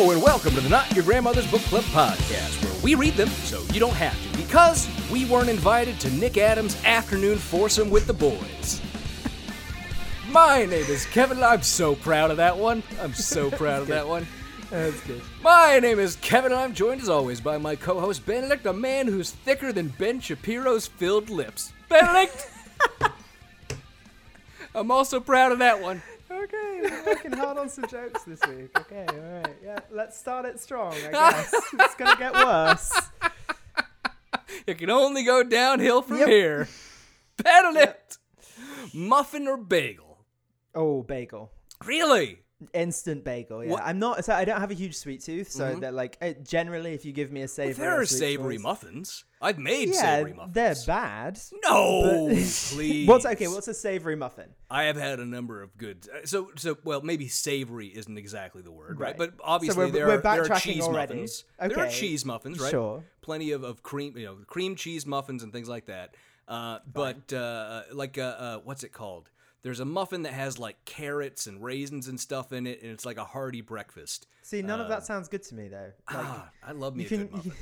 Hello and welcome to the Not Your Grandmother's Book Club podcast, where we read them so you don't have to, because we weren't invited to Nick Adams' afternoon foursome with the boys. My name is Kevin. I'm so proud of that one. I'm so proud of that one. That's good. My name is Kevin, and I'm joined as always by my co-host Benedict, a man who's thicker than Ben Shapiro's filled lips. Benedict. I'm also proud of that one. Okay, we're working hard on some jokes this week. Okay, all right. Yeah, let's start it strong, I guess. it's going to get worse. It can only go downhill from Yep. here. Benedict. Muffin or bagel? Oh, bagel. Really? Instant bagel, yeah. What- I'm not, so I don't have a huge sweet tooth, so mm-hmm. that like, generally, if you give me a savory. there are savory muffins. I've made Yeah, savory muffins. they're bad. No, but- please. What's okay? What's a savory muffin? I have had a number of good. uh, So, so well, maybe savory isn't exactly the word, right? Right. But obviously, we're- there, are, there are cheese already. muffins. There are cheese muffins, right? sure. Plenty of, of cream, you know, cream cheese muffins and things like that. Uh, but uh, like, uh, uh, what's it called? There's a muffin that has like carrots and raisins and stuff in it, and it's like a hearty breakfast. See, none of that sounds good to me though. Like, ah, I love me you a can- good muffin.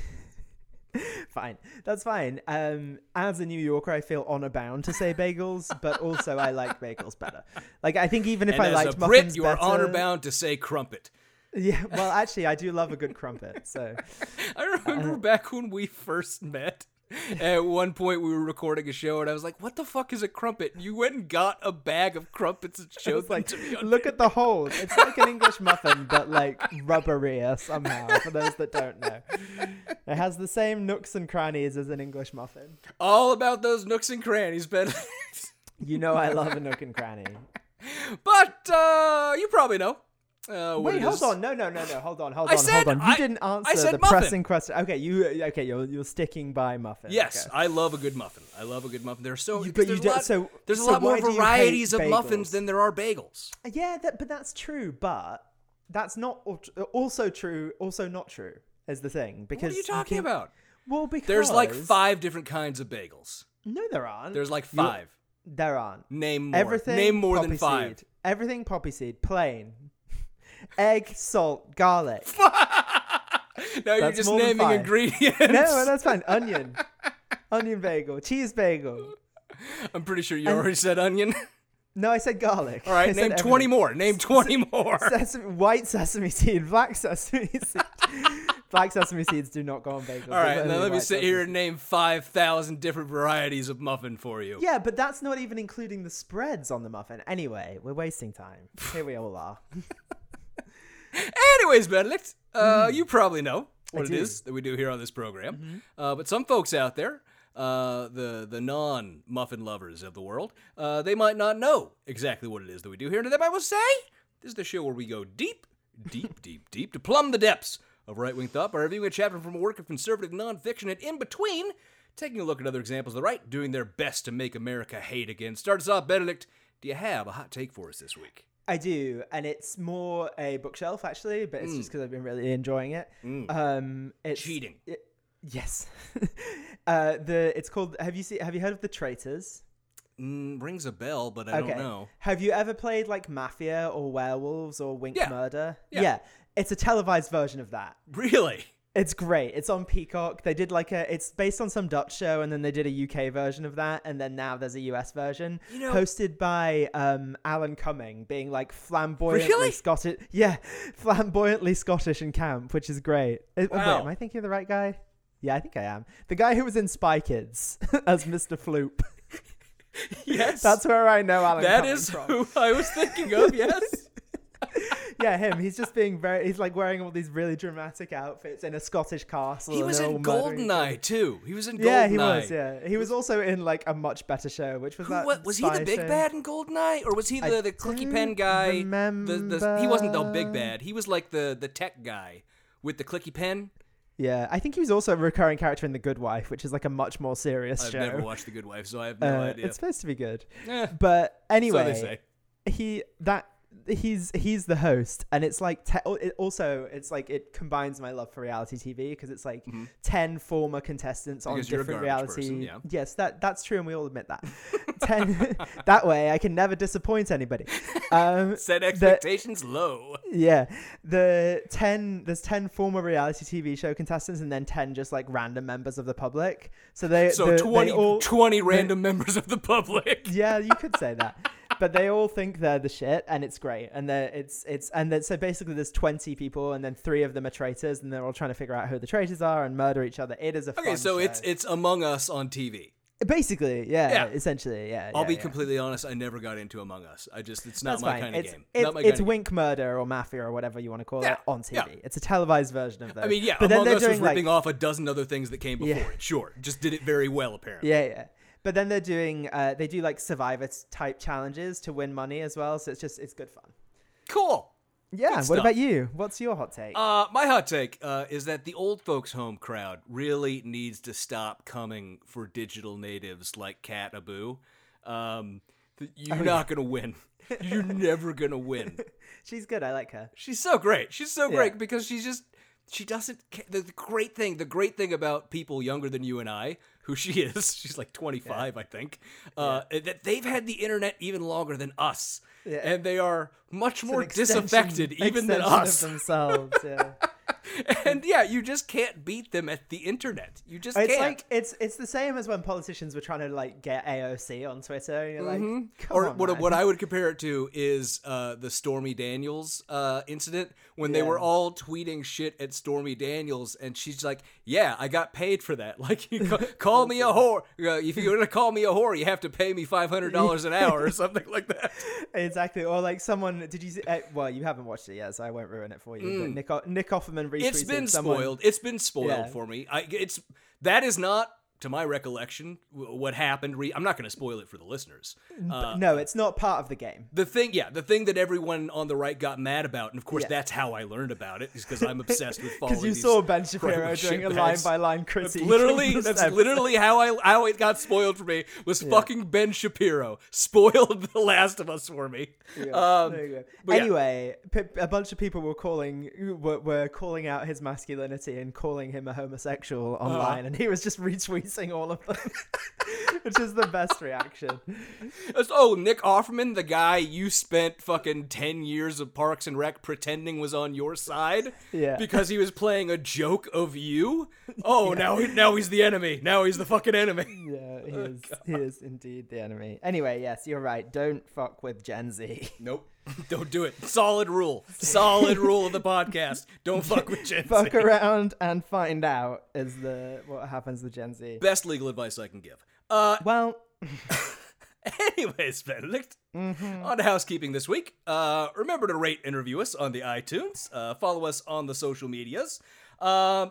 fine, that's fine. Um, as a New Yorker, I feel honor bound to say bagels, but also I like bagels better. Like, I think even if and I as liked a Brit, you are better, honor bound to say crumpet. Yeah, well, actually, I do love a good crumpet. So I remember back when we first met. At one point, we were recording a show, and I was like, "What the fuck is a crumpet?" You went and got a bag of crumpets and showed them like, to me. On look at the holes. It's like an English muffin, but like rubberier somehow. For those that don't know, it has the same nooks and crannies as an English muffin. all about those nooks and crannies, Ben. You know, I love a nook and cranny. but uh, you probably know. Uh, Wait, hold is. on. No, no, no, no. Hold on, hold I on, said- hold on. You I- didn't I answer said the muffin. pressing question. Okay, you okay? You're you're sticking by muffin. Yes, okay. I love a good muffin. I love a good muffin. There's so You- but you a lot, so- there's a so lot more why do you hate varieties of muffins than there are bagels. Yeah, that, but that's true. But that's not also true. Also not true is the thing. Because What are you talking can- about? Well, because There's like five different kinds of bagels. No, there aren't. There's like You- five. There aren't. Name more. Everything. Name more than five. Seed. Everything poppy seed, plain. Egg, salt, garlic. now you're just naming ingredients. no, that's fine. Onion, onion bagel, cheese bagel. I'm pretty sure you already said onion. No, I said garlic. All right, I name 20 everything. more. Name 20 more. Sesame, white sesame seed, black sesame seed. black sesame seeds do not go on bagels. All right, now let me sit here and name 5,000 different varieties of muffin for you. Yeah, but that's not even including the spreads on the muffin. Anyway, we're wasting time. Here we all are. Anyways, Benedict, uh, you probably know what it do. Mm-hmm. is that we do here on this program. Uh, but some folks out there, uh, the the non muffin lovers of the world, uh, they might not know exactly what it is that we do here. And might well say, "This is the show where we go deep, deep, deep, deep to plumb the depths of right wing thought by reviewing a chapter from a work of conservative nonfiction, and in between, taking a look at other examples of the right doing their best to make America hate again." Start us off, Benedict. Do you have a hot take for us this week? I do, and it's more a bookshelf actually, but it's Mm. just because I've been really enjoying it. Um, it's Cheating. it- yes. uh, the it's called. Have you seen? Have you heard of the Traitors? Mm, rings a bell, but I don't know. Have you ever played like Mafia or Werewolves or Wink Yeah. Murder? Yeah. It's a televised version of that. Really? It's great. It's on Peacock. They did like a. It's based on some Dutch show, and then they did a UK version of that, and then now there's a US version, You know- hosted by um, Alan Cumming, being like flamboyantly Really? Scottish. Yeah, flamboyantly Scottish in camp, which is great. Uh, oh, Wow. Wait, am I thinking of the right guy? Yeah, I think I am. The guy who was in Spy Kids as Mr. Floop. Yes. That's where I know Alan. That Cumming is from. who I was thinking of, yes. Yeah, him. He's just being very. He's like wearing all these really dramatic outfits in a Scottish castle. He was in. Goldeneye too. He was in Goldeneye. Yeah, he was. Yeah, he was also in like a much better show, which was Who, that. what, was he the big show. bad in Goldeneye, or was he I the, the clicky pen guy? The, the, he wasn't the big bad. He was like the the tech guy with the clicky pen. Yeah, I think he was also a recurring character in The Good Wife, which is like a much more serious I've show. never watched The Good Wife, so I have no Uh, idea. It's supposed to be good, Eh, but so anyway, they say. he that he's he's the host and it's like te- it also it's like it combines my love for reality tv because it's like 10 former contestants on Mm-hmm. Because different reality person, yeah. yes that that's true and we all admit that 10 that way i can never disappoint anybody um Set the- expectations low. yeah the 10 there's 10 former reality tv show contestants and then 10 just like random members of the public so they So the- they all 20 random members of the public. yeah, you could say that. But they all think they're the shit, and it's great. And they're, it's it's and then so basically there's 20 people, and then three of them are traitors, and they're all trying to figure out who the traitors are and murder each other. It is a Okay, so show. it's it's Among Us on TV. basically yeah, Yeah. essentially yeah. I'll yeah, be yeah. completely honest. I never got into Among Us. I just it's not That's my fine. kind of it's game. it's, not my it's Wink Murder or Mafia or whatever you want to call it on TV. yeah. It's a televised version of that. I mean, yeah, but then Among they're Us was doing like ripping off a dozen other things that came before it. Sure, just did it very well apparently. yeah, yeah. But then they're doing uh, they do like Survivor type challenges to win money as well. So it's just it's good fun. Cool. Yeah. What stuff. about you? What's your hot take? Uh, my hot take uh, is that the old folks' home crowd really needs to stop coming for digital natives like Cat Abu. Um, Oh, you're not gonna win. You're never gonna win. She's good. I like her. She's so great. She's so Yeah. great because she's just she doesn't. The great thing, the great thing about people younger than you and I, who she is, she's like 25, I think, uh, that they've had the internet even longer than us, Yeah. and they are much It's more disaffected even than us. Themselves. Yeah. and yeah, you just can't beat them at the internet. You just it's can't. like it's it's the same as when politicians were trying to like get AOC on Twitter. You're like, Mm-hmm. or on, what, man. what I would compare it to is uh, the Stormy Daniels uh, incident when they were all tweeting shit at Stormy Daniels, and she's like, "Yeah, I got paid for that. Like, you ca- call me a whore. Uh, if you're gonna call me a whore, you have to pay me five hundred dollars an hour or something like that." exactly. Or like someone did you see? Uh, well, you haven't watched it yet, so I won't ruin it for you. But Nick Nick Offerman It's been someone. spoiled. It's been spoiled Yeah. for me. I, it's that is not. To my recollection, what happened? Re- I'm not going to spoil it for the listeners. Uh, no, it's not part of the game. the thing, yeah, the thing that everyone on the right got mad about, and of course Yeah. that's how I learned about it, is because I'm obsessed with following. Because you these saw Ben Shapiro doing a line by line That's critique. literally, that's this literally how I how it got spoiled for me. Was fucking Ben Shapiro spoiled The Last of Us for me. Yeah, Um, there you go. but yeah. Anyway, a bunch of people were calling were, were calling out his masculinity and calling him a homosexual Uh-huh. online, and he was just retweeting all of them, which is the best reaction. It's- Oh, Nick Offerman, the guy you spent fucking 10 years of Parks and Rec pretending was on your side Yeah. because he was playing a joke of you? Oh, now he, now he's the enemy. Now he's the fucking enemy. Yeah, he Oh, is. He is indeed the enemy. Anyway, yes, you're right. Don't fuck with Gen Z. Nope. Don't do it. Solid rule. Solid rule of the podcast. Don't fuck with Gen Z. fuck Z. around and find out is the what happens with Gen Z. Best legal advice I can give. Uh, Well, Anyways, Benedict, Mm-hmm. on to housekeeping this week. Uh, remember to rate and review us on the iTunes. Uh, follow us on the social medias. Uh,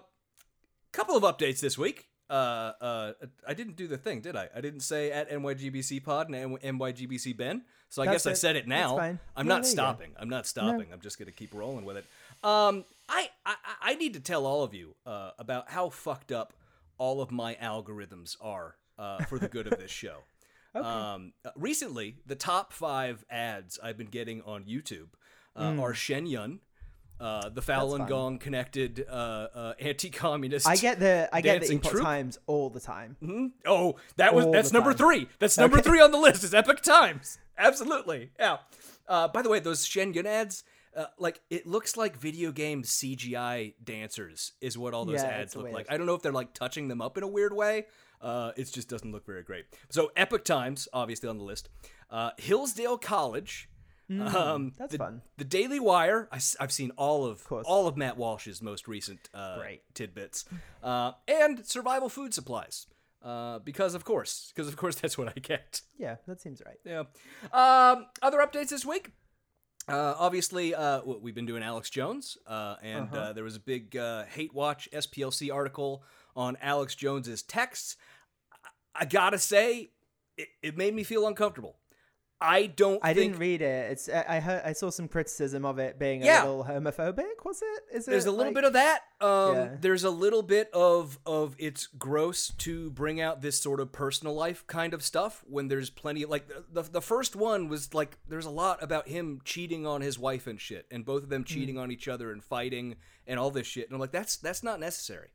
couple of updates this week. Uh, uh, I didn't do the thing, did I? I didn't say at NYGBC Pod and NYGBC Ben. So I That's guess I said it now. I'm No, not you go. stopping. I'm not stopping. I'm just gonna keep rolling with it. Um, I I, I need to tell all of you uh, about how fucked up all of my algorithms are uh, for the good of this show. Um, uh, recently, the top five ads I've been getting on YouTube uh, are Shen Yun, uh, the Falun. Gong connected uh, uh, anti-communist. I get the I get the Troop? Times all the time. Oh, that was All that's number time. three. That's number Okay. three on the list. Is Epoch Times. Absolutely. Yeah. Uh, by the way, those Shen Yun ads, uh, like it looks like video game CGI dancers is what all those Yeah, ads look like. I don't know if they're like touching them up in a weird way. Uh, it just doesn't look very great. So Epoch Times, obviously on the list. Uh, Hillsdale College. um, Hmm, that's the, fun. The Daily Wire. I, have seen all of, course. all of Matt Walsh's most recent uh, tidbits, uh, and Survival Food Supplies. Uh, because of course, because of course that's what I get. Yeah, that seems right. Yeah. Um, other updates this week. Uh, obviously, uh, we've been doing Alex Jones, uh, and uh there was a big uh, hate watch SPLC article on Alex Jones's texts. I, I gotta say, it, it made me feel uncomfortable. I don't. I think didn't read it. It's I I heard I saw some criticism of it being Yeah. a little homophobic. Was it? Is it? There's a little like- bit of that. Um, Yeah. There's a little bit of of it's gross to bring out this sort of personal life kind of stuff when there's plenty of like the the first one was like there's a lot about him cheating on his wife and shit, and both of them Hmm. cheating on each other and fighting and all this shit. And I'm like, that's that's not necessary.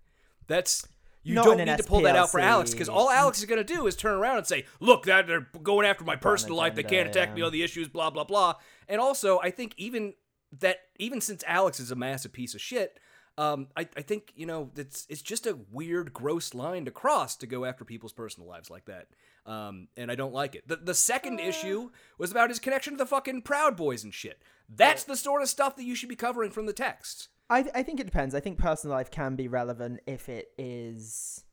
That's you Not don't need to pull that out for Alex because all Alex is gonna do is turn around and say, "Look, that they're going after my personal life. They can't attack me on the issues." Blah blah blah. And also, I think even that even since Alex is a massive piece of shit, um, I, I think you know it's it's just a weird, gross line to cross to go after people's personal lives like that. Um, and I don't like it. The the second issue was about his connection to the fucking Proud Boys and shit. That's the sort of stuff that you should be covering from the texts. I I think it depends. I think personal life can be relevant if it is,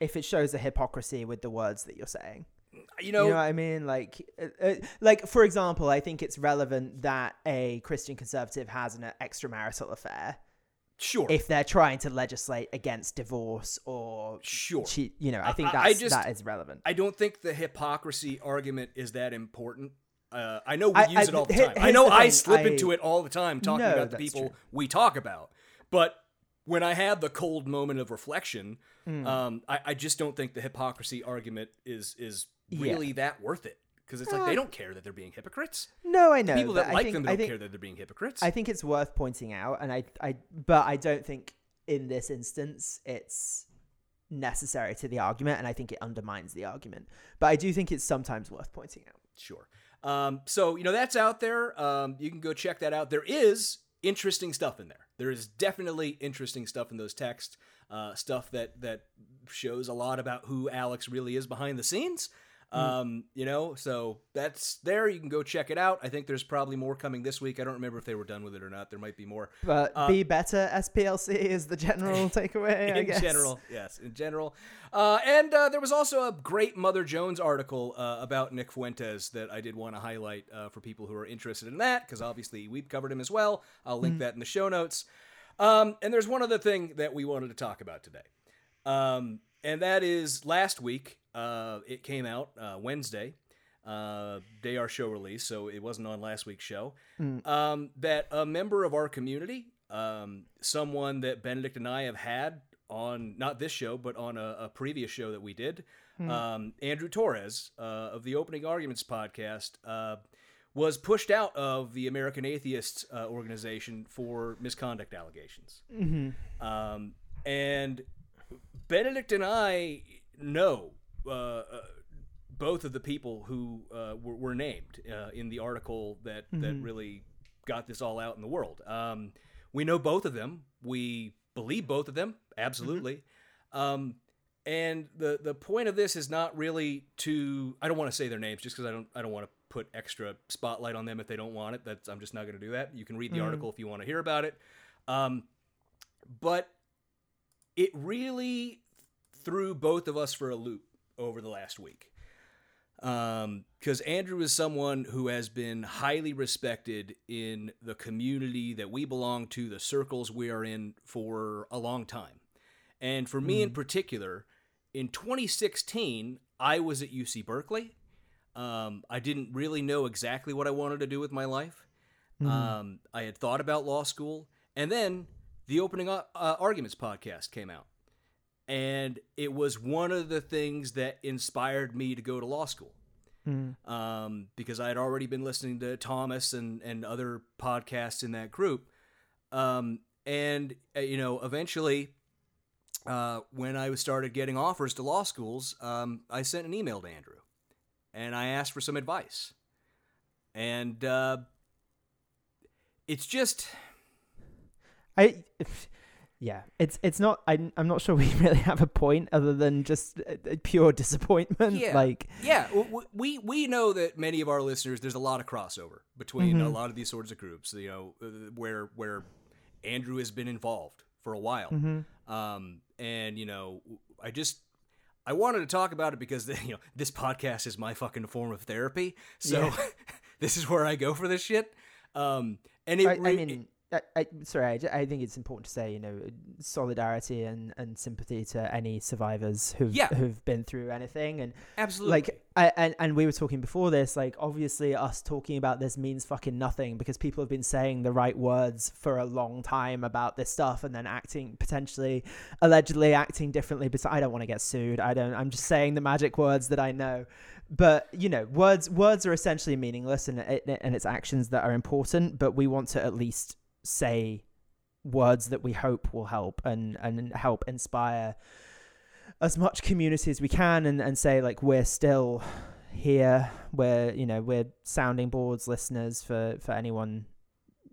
if it shows a hypocrisy with the words that you're saying. You know, you know what I mean? Like, uh, uh, like for example, I think it's relevant that a Christian conservative has an extramarital affair sure. if they're trying to legislate against divorce or Sure. cheat. You know, I think I- I just- that is relevant. I don't think the hypocrisy argument is that important. Uh, I know we I- use I- it all the time. I know the I slip I- into it all the time talking No, about the people true. we talk about. But when I have the cold moment of reflection, Hmm. um, I, I just don't think the hypocrisy argument is is really that worth it. Because it's like they don't care that they're being hypocrites. No, I know. People but that I like think, them don't think, care that they're being hypocrites. I think it's worth pointing out, and I, I, but I don't think in this instance it's necessary to the argument, and I think it undermines the argument. But I do think it's sometimes worth pointing out. Sure. Um, so you know that's out there. Um, you can go check that out. There is interesting stuff in there. There is definitely interesting stuff in those texts. Uh, stuff that that shows a lot about who Alex really is behind the scenes. Um, you know, so that's there. You can go check it out. I think there's probably more coming this week. I don't remember if they were done with it or not. There might be more. But Uh, be better SPLC is the general takeaway. I in general, yes, in general. Uh, and uh, there was also a great Mother Jones article uh, about Nick Fuentes that I did want to highlight uh, for people who are interested in that, because obviously we've covered him as well. I'll link that in the show notes. Um, and there's one other thing that we wanted to talk about today, um, and that is last week. Uh, it came out uh, Wednesday, uh, day our show release, so it wasn't on last week's show. Um, that a member of our community, um, someone that Benedict and I have had on not this show, but on a, a previous show that we did, um, Andrew Torrez uh, of the Opening Arguments podcast. Uh, was pushed out of the American Atheists uh, organization for misconduct allegations. Um, and Benedict and I know uh, uh, both of the people who uh, were, were named uh, in the article that, that really got this all out in the world. Um, we know both of them. We believe both of them, absolutely. Um, and the the point of this is not really to I don't want to say their names just because I don't I don't want to put extra spotlight on them if they don't want it. That's I'm just not going to do that. You can read the article if you want to hear about it. Um, but it really threw both of us for a loop over the last week. Because Andrew is someone who has been highly respected in the community that we belong to, the circles we are in for a long time. And for me in particular, in 2016, I was at UC Berkeley. Um, I didn't really know exactly what I wanted to do with my life. Um, I had thought about law school, and then the Opening uh, Arguments podcast came out. And it was one of the things that inspired me to go to law school. Um, because I had already been listening to Thomas and, and other podcasts in that group. Um, and, uh, you know, eventually, uh, when I started getting offers to law schools, um, I sent an email to Andrew and I asked for some advice. And uh, it's just, I, yeah, it's it's not. I'm I'm not sure we really have a point other than just uh, uh, pure disappointment. Yeah. Like, yeah, we we know that many of our listeners, there's a lot of crossover between a lot of these sorts of groups. You know, uh, where where Andrew has been involved for a while, um, and you know, I just I wanted to talk about it because you know this podcast is my fucking form of therapy. So this is where I go for this shit. Um, and it, I, I mean, I, I, sorry, I, I think it's important to say, you know, solidarity and, and sympathy to any survivors who've Yeah. who've been through anything, and absolutely. like, I, and and we were talking before this, like, obviously, us talking about this means fucking nothing because people have been saying the right words for a long time about this stuff, and then acting potentially, allegedly acting differently. But I don't want to get sued. I don't. I'm just saying the magic words that I know but you know words words are essentially meaningless and it, and it's actions that are important but we want to at least say words that we hope will help and and help inspire as much community as we can and and say like we're still here we're you know we're sounding boards listeners for for anyone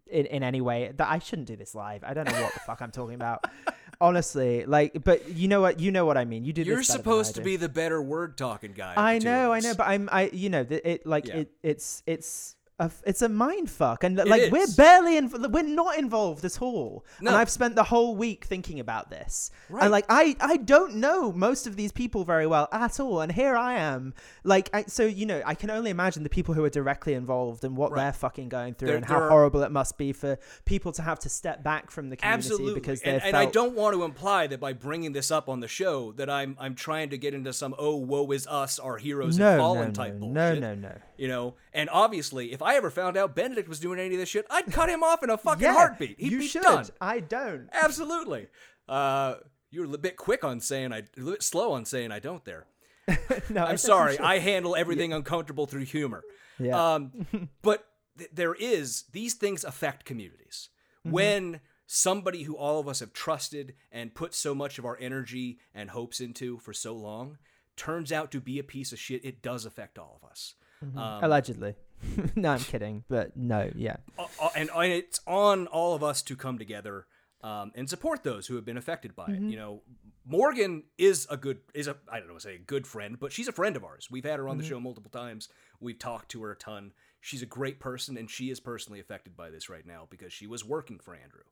in in any way that I shouldn't do this live I don't know what the fuck I'm talking about honestly like but you know what you know what I mean you did you're supposed to be the better word talking guy. I know, I know, but I'm, I, you know, th- it like Yeah. it, it's, it's. A, it's a mind fuck, and like we're barely, inv- we're not involved at all. No. And I've spent the whole week thinking about this, Right. and like I, I don't know most of these people very well at all, and here I am, like, I, so you know, I can only imagine the people who are directly involved and what Right. they're fucking going through, There- and how are- horrible it must be for people to have to step back from the community Absolutely, because they and, and I don't want to imply that by bringing this up on the show that I'm I'm trying to get into some oh woe is us, our heroes no, have fallen no, type bullshit. no, no, no. You know, and obviously, if I ever found out Benedict was doing any of this shit, I'd cut him off in a fucking Yeah, heartbeat. He'd you be should. done. I don't. Absolutely. Uh, you're a bit quick on saying I, a bit slow on saying I don't there. No, I'm sorry. I handle everything uncomfortable through humor. Yeah. Um, but th- there is these things affect communities. Mm-hmm. When somebody who all of us have trusted and put so much of our energy and hopes into for so long turns out to be a piece of shit, it does affect all of us. Um, Allegedly. no, I'm kidding, but no, yeah. uh, uh, and, and it's on all of us to come together um, and support those who have been affected by Mm-hmm. it. You know, Morgan is a good is a I don't know say a good friend, but she's a friend of ours. We've had her on Mm-hmm. the show multiple times. We've talked to her a ton. She's a great person, and she is personally affected by this right now because she was working for Andrew.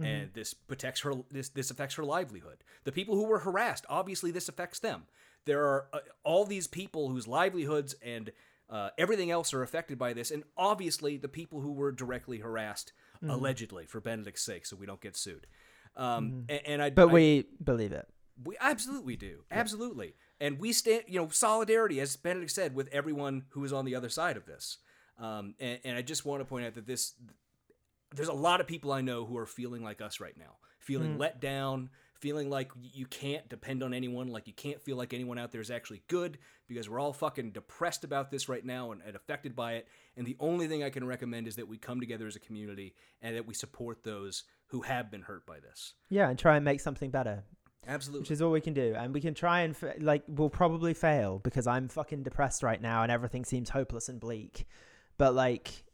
Mm-hmm. And this protects her. This this affects her livelihood. The people who were harassed, obviously, this affects them. There are uh, all these people whose livelihoods and uh, everything else are affected by this, and obviously the people who were directly harassed, Mm-hmm. allegedly, for Benedict's sake, so we don't get sued. Um, and, and I. But I- we believe it. we absolutely do, absolutely, and we stand, you know, solidarity, as Benedict said, with everyone who is on the other side of this. Um, and, and I just want to point out that this, there's a lot of people I know who are feeling like us right now, feeling let down, feeling like you can't depend on anyone, like you can't feel like anyone out there is actually good because we're all fucking depressed about this right now and, and affected by it. And the only thing I can recommend is that we come together as a community and that we support those who have been hurt by this. Yeah, and try and make something better, Absolutely. which is all we can do. And we can try and, like, we'll probably fail because I'm fucking depressed right now and everything seems hopeless and bleak. But, like,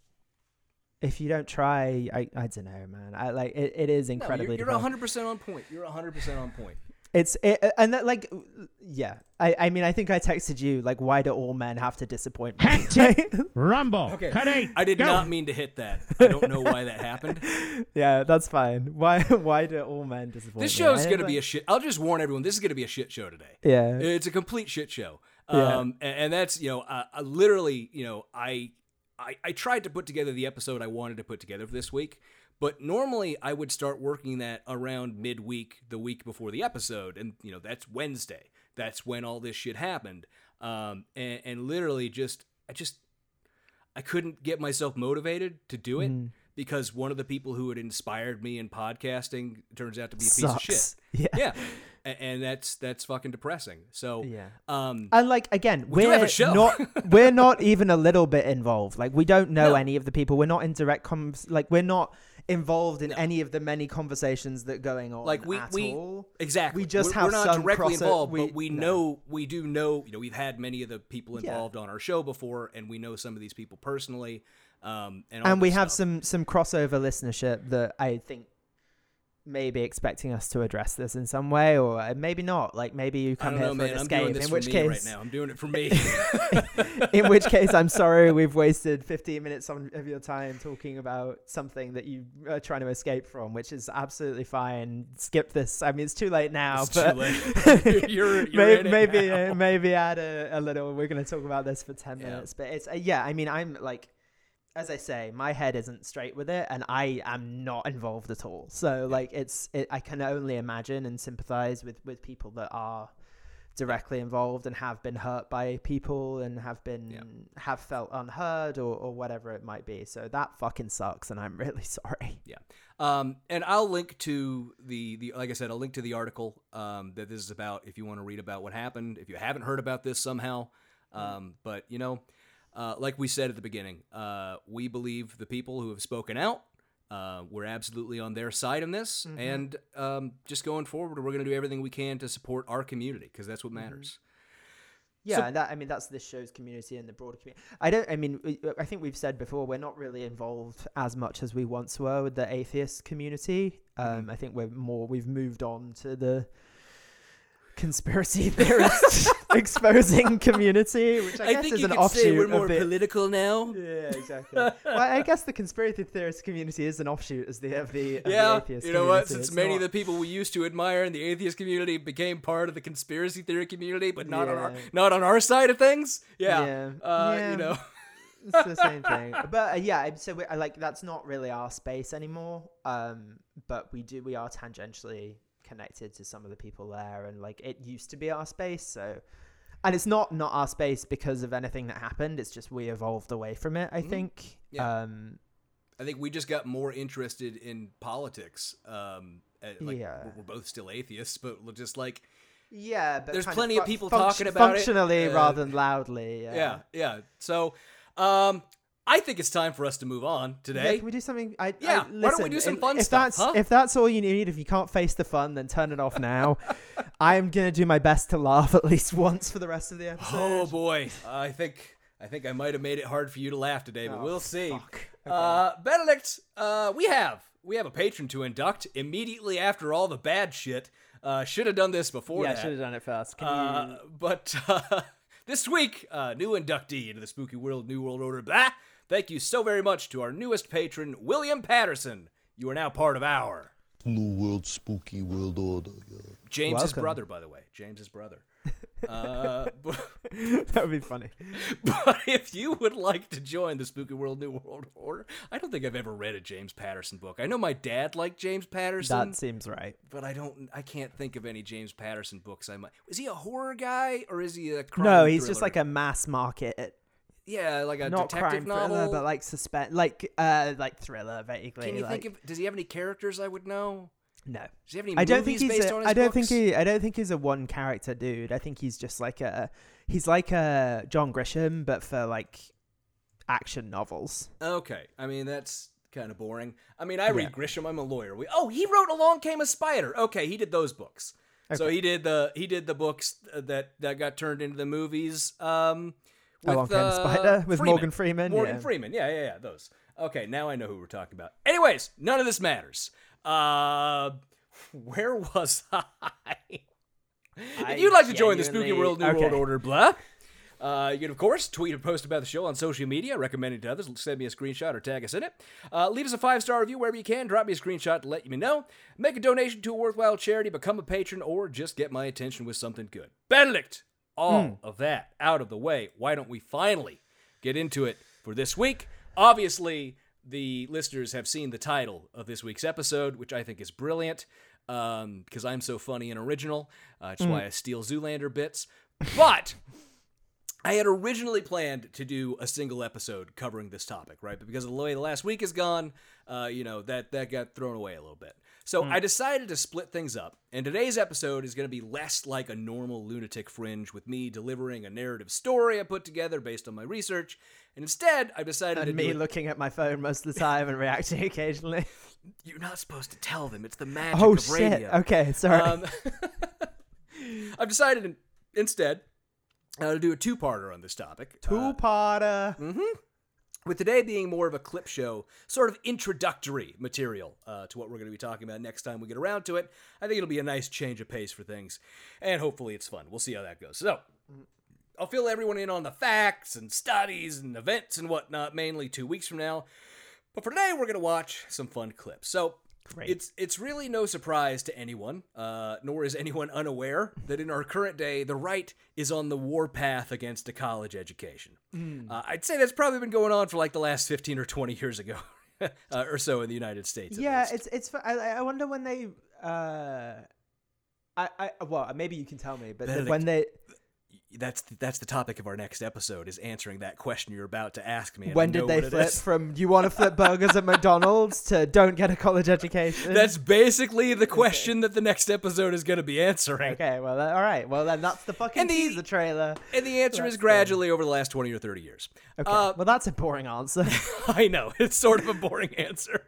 if you don't try, I, I don't know, man. I like it, it is No, incredibly you're, you're 100% on point. You're 100% on point. It's it, and that, like, yeah. I, I mean, I think I texted you like, why do all men have to disappoint me? Rumble. Okay. Cut eight. I did Go. not mean to hit that. I don't know why that happened. yeah, that's fine. Why why do all men disappoint This me? show is going to be a shit. I'll just warn everyone. This is going to be a shit show today. yeah. It's a complete shit show. Yeah. Um, and, and that's you know, uh, literally, you know, I, I I tried to put together the episode I wanted to put together for this week, but normally I would start working that around midweek, the week before the episode, and you know that's Wednesday. That's when all this shit happened. Um, and, and literally just I just I couldn't get myself motivated to do it. Mm. Because one of the people who had inspired me in podcasting turns out to be a piece of shit Yeah. yeah and that's that's fucking depressing so Yeah. um And like again, we we're have a show. not we're not even a little bit involved. Like we don't know No. any of the people. We're not in direct comms. Like we're not involved in No. any of the many conversations that are going on. like we at we all. exactly We just we're, have we're not directly involved we- but we no. know we do know you know we've had many of the people Yeah. involved on our show before and we know some of these people personally um and, and we have stuff. some some crossover listenership that I think may be expecting us to address this in some way, or uh, maybe not. Like maybe you come here know for man an escape. In which case, right now I'm doing it for me in which case, I'm sorry we've wasted 15 minutes of your time talking about something that you are trying to escape from, which is absolutely fine. Skip this. I mean, it's too late now, It's but too late. You're- you're maybe maybe, uh, maybe add a, a little. We're going to talk about this for 10 Yeah. minutes, but it's uh, yeah. I mean, I'm like. As I say, my head isn't straight with it, and I am not involved at all. So like, it's it, I can only imagine and sympathize with with people that are directly involved and have been hurt by people and have been Yeah. have felt unheard or or whatever it might be. So that fucking sucks, and I'm really sorry. Yeah. Um, and I'll link to the, the like I said, I'll link to the article um, that this is about if you want to read about what happened. If you haven't heard about this somehow, um, but you know, uh, like we said at the beginning, uh, we believe the people who have spoken out. Uh, we're absolutely on their side in this, and um, just going forward, we're going to do everything we can to support our community because that's what matters. Yeah, So- and that I mean that's this show's community and the broader community. I don't. I mean, we- I think we've said before we're not really involved as much as we once were with the atheist community. Mm-hmm. Um, I think we're more. We've moved on to the conspiracy theorist exposing community, which I, guess is an offshoot of more political now. Yeah, exactly. well, I guess the conspiracy theorist community is an offshoot as the of the, of the Yeah, atheist you know what? Since It's many of the people we used to admire in the atheist community became part of the conspiracy theory community, but not on our not on our side of things. Yeah, Yeah. Uh, Yeah. you know, it's the same thing. But uh, yeah, so we, I like that's not really our space anymore. Um, but we do we are tangentially connected to some of the people there, and like it used to be our space. So, and it's not not our space because of anything that happened. It's just we evolved away from it. I think. Mm-hmm. Yeah. Um, I think we just got more interested in politics. Um, uh, like Yeah. we're, both still atheists, but we're just like yeah, but There's plenty of fu- people func- talking about it, functionally uh, rather than loudly. Yeah. yeah, yeah. So, um, I think it's time for us to move on Yeah, today. can we do something? I, Yeah, I, why don't we do some if- fun if stuff, That's, huh? If that's all you need, if you can't face the fun, then turn it off now. I am gonna do my best to laugh at least once for the rest of the episode. Oh boy, I think I think I might have made it hard for you to laugh today, but Oh, we'll see. fuck. Uh, Benedict, uh, we have we have a patron to induct immediately after all the bad shit. Uh, should have done this before yeah, I should have done it first. Can Uh, but uh, this week, uh, new inductee into the Spooky World New World Order. Blah. Thank you so very much to our newest patron, William Patterson. You are now part of our New World Spooky World Order. Yeah. James's Welcome. brother, by the way. James's brother. uh, that would be funny. but if you would like to join the Spooky World New World Order, I don't think I've ever read a James Patterson book. I know my dad liked James Patterson, That seems right. but I don't. I can't think of any James Patterson books. I might. Is he a horror guy or is he a crime? no, he's just like a mass market, yeah, like a not detective crime novel. thriller, but like suspense, like uh, like thriller, vaguely. Can you like, think of? Does he have any characters I would know? No. Does he have any I don't think movies he's. based A, on his I don't books? think he. I don't think he's a one character dude. I think he's just like a. He's like a John Grisham, but for like action novels. Okay, I mean that's kind of boring. I mean, I read Yeah. Grisham. I'm a lawyer. We, oh, he wrote Along Came a Spider. Okay, he did those books. So he did the he did the books that that got turned into the movies. Um, with, Along Came uh, Spider with Morgan Freeman, Morgan yeah. Freeman. Yeah, yeah, yeah. Those. Okay, now I know who we're talking about. Anyways, none of this matters. Uh, where was I? if you'd like to join the Spooky World New okay. World Order, blah. Uh, you can, of course, tweet or post about the show on social media, recommending to others. Send me a screenshot or tag us in it. Uh, leave us a five star review wherever you can. Drop me a screenshot to let me know. Make a donation to a worthwhile charity, become a patron, or just get my attention with something good. Benedict, all of that out of the way. Why don't we finally get into it for this week? Obviously, the listeners have seen the title of this week's episode, which I think is brilliant because I'm so funny and original. Uh, that's why I steal Zoolander bits. But I had originally planned to do a single episode covering this topic, right? But because of the way the last week has gone, uh, you know, that, that got thrown away a little bit. So I decided to split things up. And today's episode is going to be less like a normal lunatic fringe with me delivering a narrative story I put together based on my research. And instead, I've decided to And do me looking at my phone most of the time and reacting occasionally. You're not supposed to tell them. It's the magic oh of shit! radio. Okay, sorry. Um, I've decided in- instead uh, to do a two-parter on this topic. Uh, Two-parter. With today being more of a clip show, sort of introductory material uh, to what we're going to be talking about next time we get around to it. I think it'll be a nice change of pace for things, and hopefully it's fun. We'll see how that goes. So, I'll fill everyone in on the facts and studies and events and whatnot, mainly two weeks from now. But for today, we're going to watch some fun clips. So, Great. It's it's really no surprise to anyone, uh, nor is anyone unaware that in our current day, the right is on the warpath against a college education. Hmm. Uh, I'd say that's probably been going on for like the last fifteen or twenty years ago, uh, or so in the United States. yeah, least. it's it's. I, I wonder when they. Uh, I I well maybe you can tell me, but Benedict, when they that's that's the topic of our next episode is answering that question you're about to ask me. when did they flip from you want to flip burgers at McDonald's to don't get a college education? That's basically the question that the next episode is going to be answering. okay. Well, all right. Well, then that's the fucking And the- teaser trailer. And the answer That's is gradually over the last 20 or 30 years. Okay. Uh, well, that's a boring answer. I know. It's sort of a boring answer.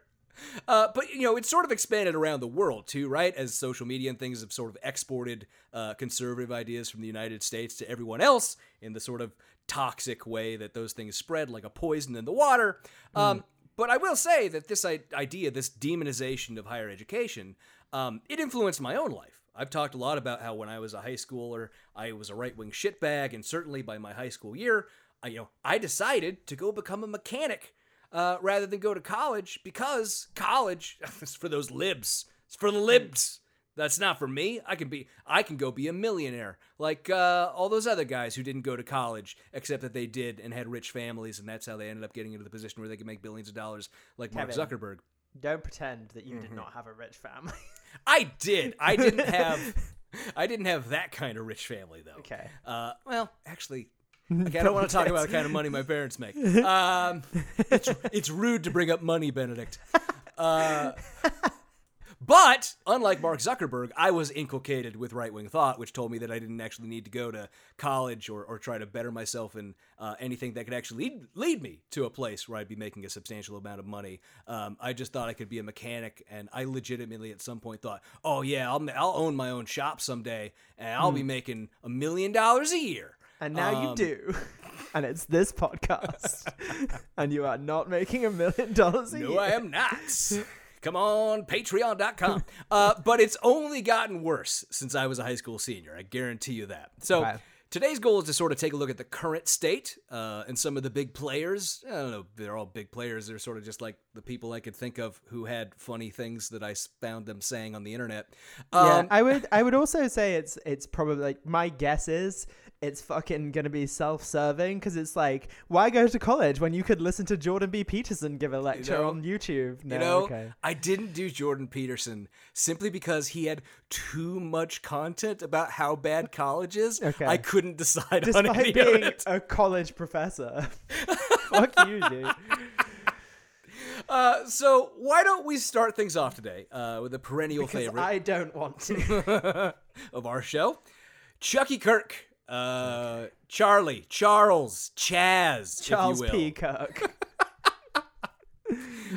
Uh, but, you know, it's sort of expanded around the world, too, right? As social media and things have sort of exported uh, conservative ideas from the United States to everyone else in the sort of toxic way that those things spread like a poison in the water. Um, But I will say that this i- idea, this demonization of higher education, um, it influenced my own life. I've talked a lot about how when I was a high schooler, I was a right wing shitbag, and certainly by my high school year, I, you know, I decided to go become a mechanic uh, rather than go to college because college is for those libs. It's for the libs. That's not for me. I can be. I can go be a millionaire like uh, all those other guys who didn't go to college, except that they did and had rich families, and that's how they ended up getting into the position where they could make billions of dollars, like Mark Kevin. Zuckerberg. don't pretend that you Mm-hmm. did not have a rich family. I did. I didn't have. I didn't have that kind of rich family though. Okay. Uh, well, actually, okay, I don't want to talk about the kind of money my parents make. Um, it's, it's rude to bring up money, Benedict. Uh, but unlike Mark Zuckerberg, I was inculcated with right wing thought, which told me that I didn't actually need to go to college or, or try to better myself in uh, anything that could actually lead, lead me to a place where I'd be making a substantial amount of money. Um, I just thought I could be a mechanic, and I legitimately at some point thought, oh, yeah, I'll, I'll own my own shop someday, and I'll be making a million dollars a year. And now Um, you do. And it's this podcast. and you are not making a million dollars a No, year. I am not. Come on, patreon.com. Uh, but it's only gotten worse since I was a high school senior. I guarantee you that. So today's goal is to sort of take a look at the current state uh, and some of the big players. I don't know, they're all big players. They're sort of just like the people I could think of who had funny things that I found them saying on the internet. yeah, Um, I would I would also say it's it's probably like my guess is it's fucking gonna be self-serving because it's like why go to college when you could listen to Jordan B. Peterson give a lecture know- on YouTube? No, You know, okay. I didn't do Jordan Peterson simply because he had too much content about how bad college is. Okay. I couldn't decide on any Despite of being it. a college professor, fuck you, dude. Uh, so why don't we start things off today uh, with a perennial Because favorite I don't want to. of our show, Chucky Kirk, uh, Charlie, Charles, Chaz, Charles if you will. P.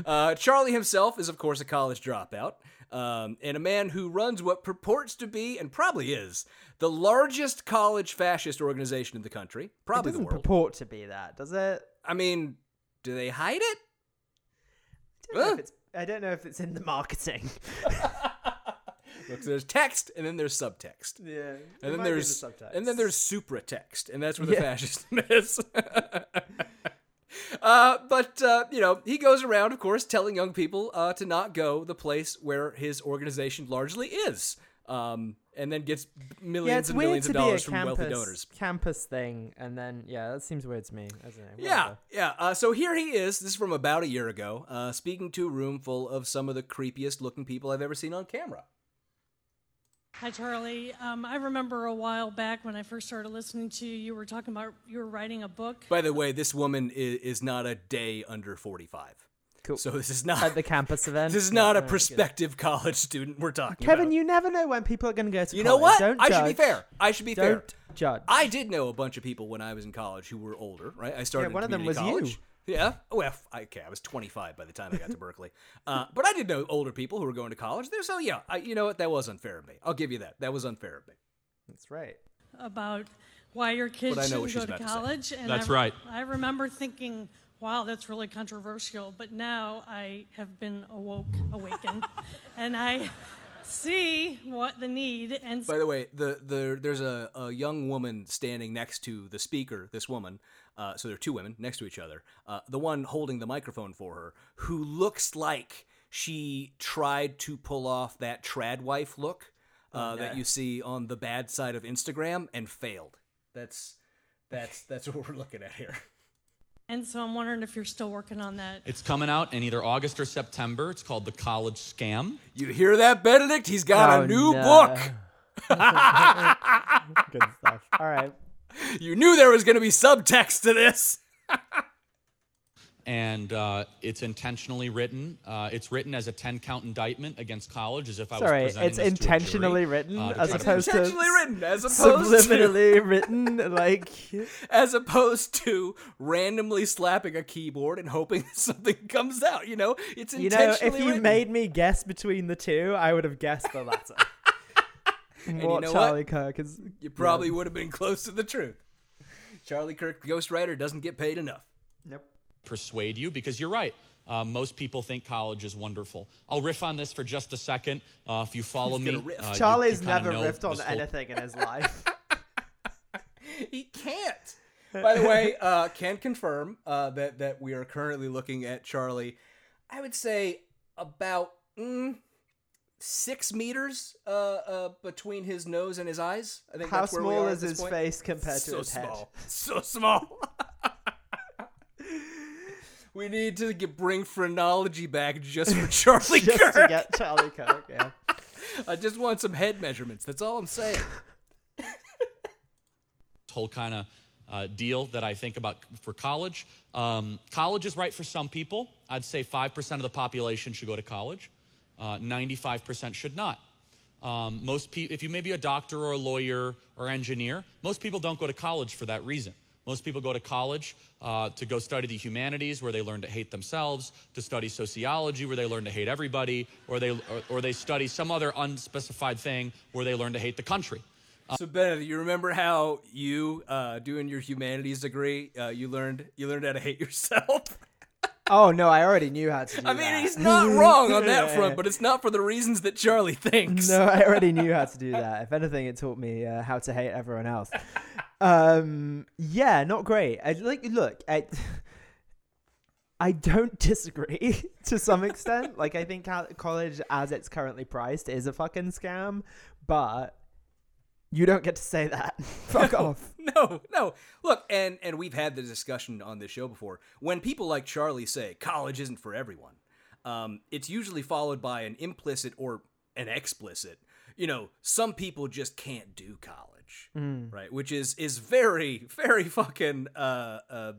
Uh, Charlie himself is, of course, a college dropout. Um, and a man who runs what purports to be, and probably is, the largest college fascist organization in the country, probably the doesn't world. purport to be that, does it? I mean, do they hide it? I don't, know if it's, I don't know if it's in the marketing. Look, there's text, and then there's subtext. yeah. And then there's subtext and then there's supratext, and that's where the Yeah. fascism is. uh, but uh, you know, he goes around, of course, telling young people uh, to not go the place where his organization largely is, um, and then gets millions yeah, and millions of dollars from campus, wealthy donors. campus thing, and then yeah, that seems weird to me. I don't know. Yeah, yeah. Uh, so here he is. This is from about a year ago, uh, speaking to a room full of some of the creepiest looking people I've ever seen on camera. Hi, Charlie. Um, I remember a while back when I first started listening to you, you were talking about you were writing a book. By the way, this woman is, is not a day under forty-five. Cool. So this is not At the campus event. This is not a prospective college student we're talking about. Kevin, about. you never know when people are going to go to You know college. what? Don't I judge. should be fair. I should be fair. Don't judge. I did know a bunch of people when I was in college who were older, right? I started Yeah, one in of them was college. Yeah. Oh, well, f- I- okay. I was 25 by the time I got to Berkeley. Uh, but I did know older people who were going to college there. So, yeah, I, you know what? That was unfair of me. I'll give you that. That was unfair of me. That's right. about why your kids But I know what shouldn't go to about to college. And That's I, right. I remember thinking, wow, that's really controversial. But now I have been awoke, awakened, and I see what the need. And By the way, the, the there's a, a young woman standing next to the speaker, this woman. Uh, so there are two women next to each other. Uh, the one holding the microphone for her, who looks like she tried to pull off that trad wife look uh, that you see on the bad side of Instagram and failed. That's that's that's what we're looking at here. And so I'm wondering if you're still working on that. It's coming out in either August or September. It's called The College Scam. You hear that, Benedict? He's got Oh, a new no. book. Good stuff. All right. You knew there was going to be subtext to this. And uh, it's intentionally written. Uh, it's written as a 10 count indictment against college, as if I was Sorry, presenting it's this to a jury, intentionally written uh, as opposed to Intentionally written, as opposed to subliminally written. Like, as opposed to randomly slapping a keyboard and hoping something comes out. You know, it's intentionally. you know, if you written. made me guess between the two, I would have guessed the latter. You what know what? Charlie Kirk is. you probably would have been close to the truth. Charlie Kirk, the ghostwriter, doesn't get paid enough. Nope. persuade you because you're right. Uh, most people think college is wonderful. I'll riff on this for just a second. Uh, if you follow me, riff. uh, Charlie's you kinda never riffed on this whole- anything in his life. He can't. By the way, uh, can confirm uh, that that we are currently looking at Charlie. I would say about mm, six meters uh, uh, between his nose and his eyes. I think How that's where we small are is his point. face compared to so his head? So small. we need to get, bring phrenology back just for Charlie Just Kirk. to get Charlie Kirk, yeah. I just want some head measurements. That's all I'm saying. whole kind of uh, deal that I think about for college. Um, college is right for some people. I'd say 5% of the population should go to college. Uh, 95% should not. Um, most people, if you may be a doctor or a lawyer or engineer, most people don't go to college for that reason. Most people go to college uh, to go study the humanities, where they learn to hate themselves, to study sociology, where they learn to hate everybody, or they or, or they study some other unspecified thing where they learn to hate the country. So Benedict, you remember how you uh, doing your humanities degree, uh, you learned you learned how to hate yourself. Oh no, I already knew how to do that. I mean, that. he's not wrong on that front, but it's not for the reasons that Charlie thinks. No, I already knew how to do that. If anything, it taught me uh, how to hate everyone else. Um, yeah, not great. I, like, look, I, I don't disagree to some extent. Like, I think college, as it's currently priced, is a fucking scam. But you don't get to say that. Fuck off. No, no. Look, and and we've had the discussion on this show before. When people like Charlie say college isn't for everyone, um, it's usually followed by an implicit or an explicit. You know, some people just can't do college, right? Which is is very very fucking uh uh,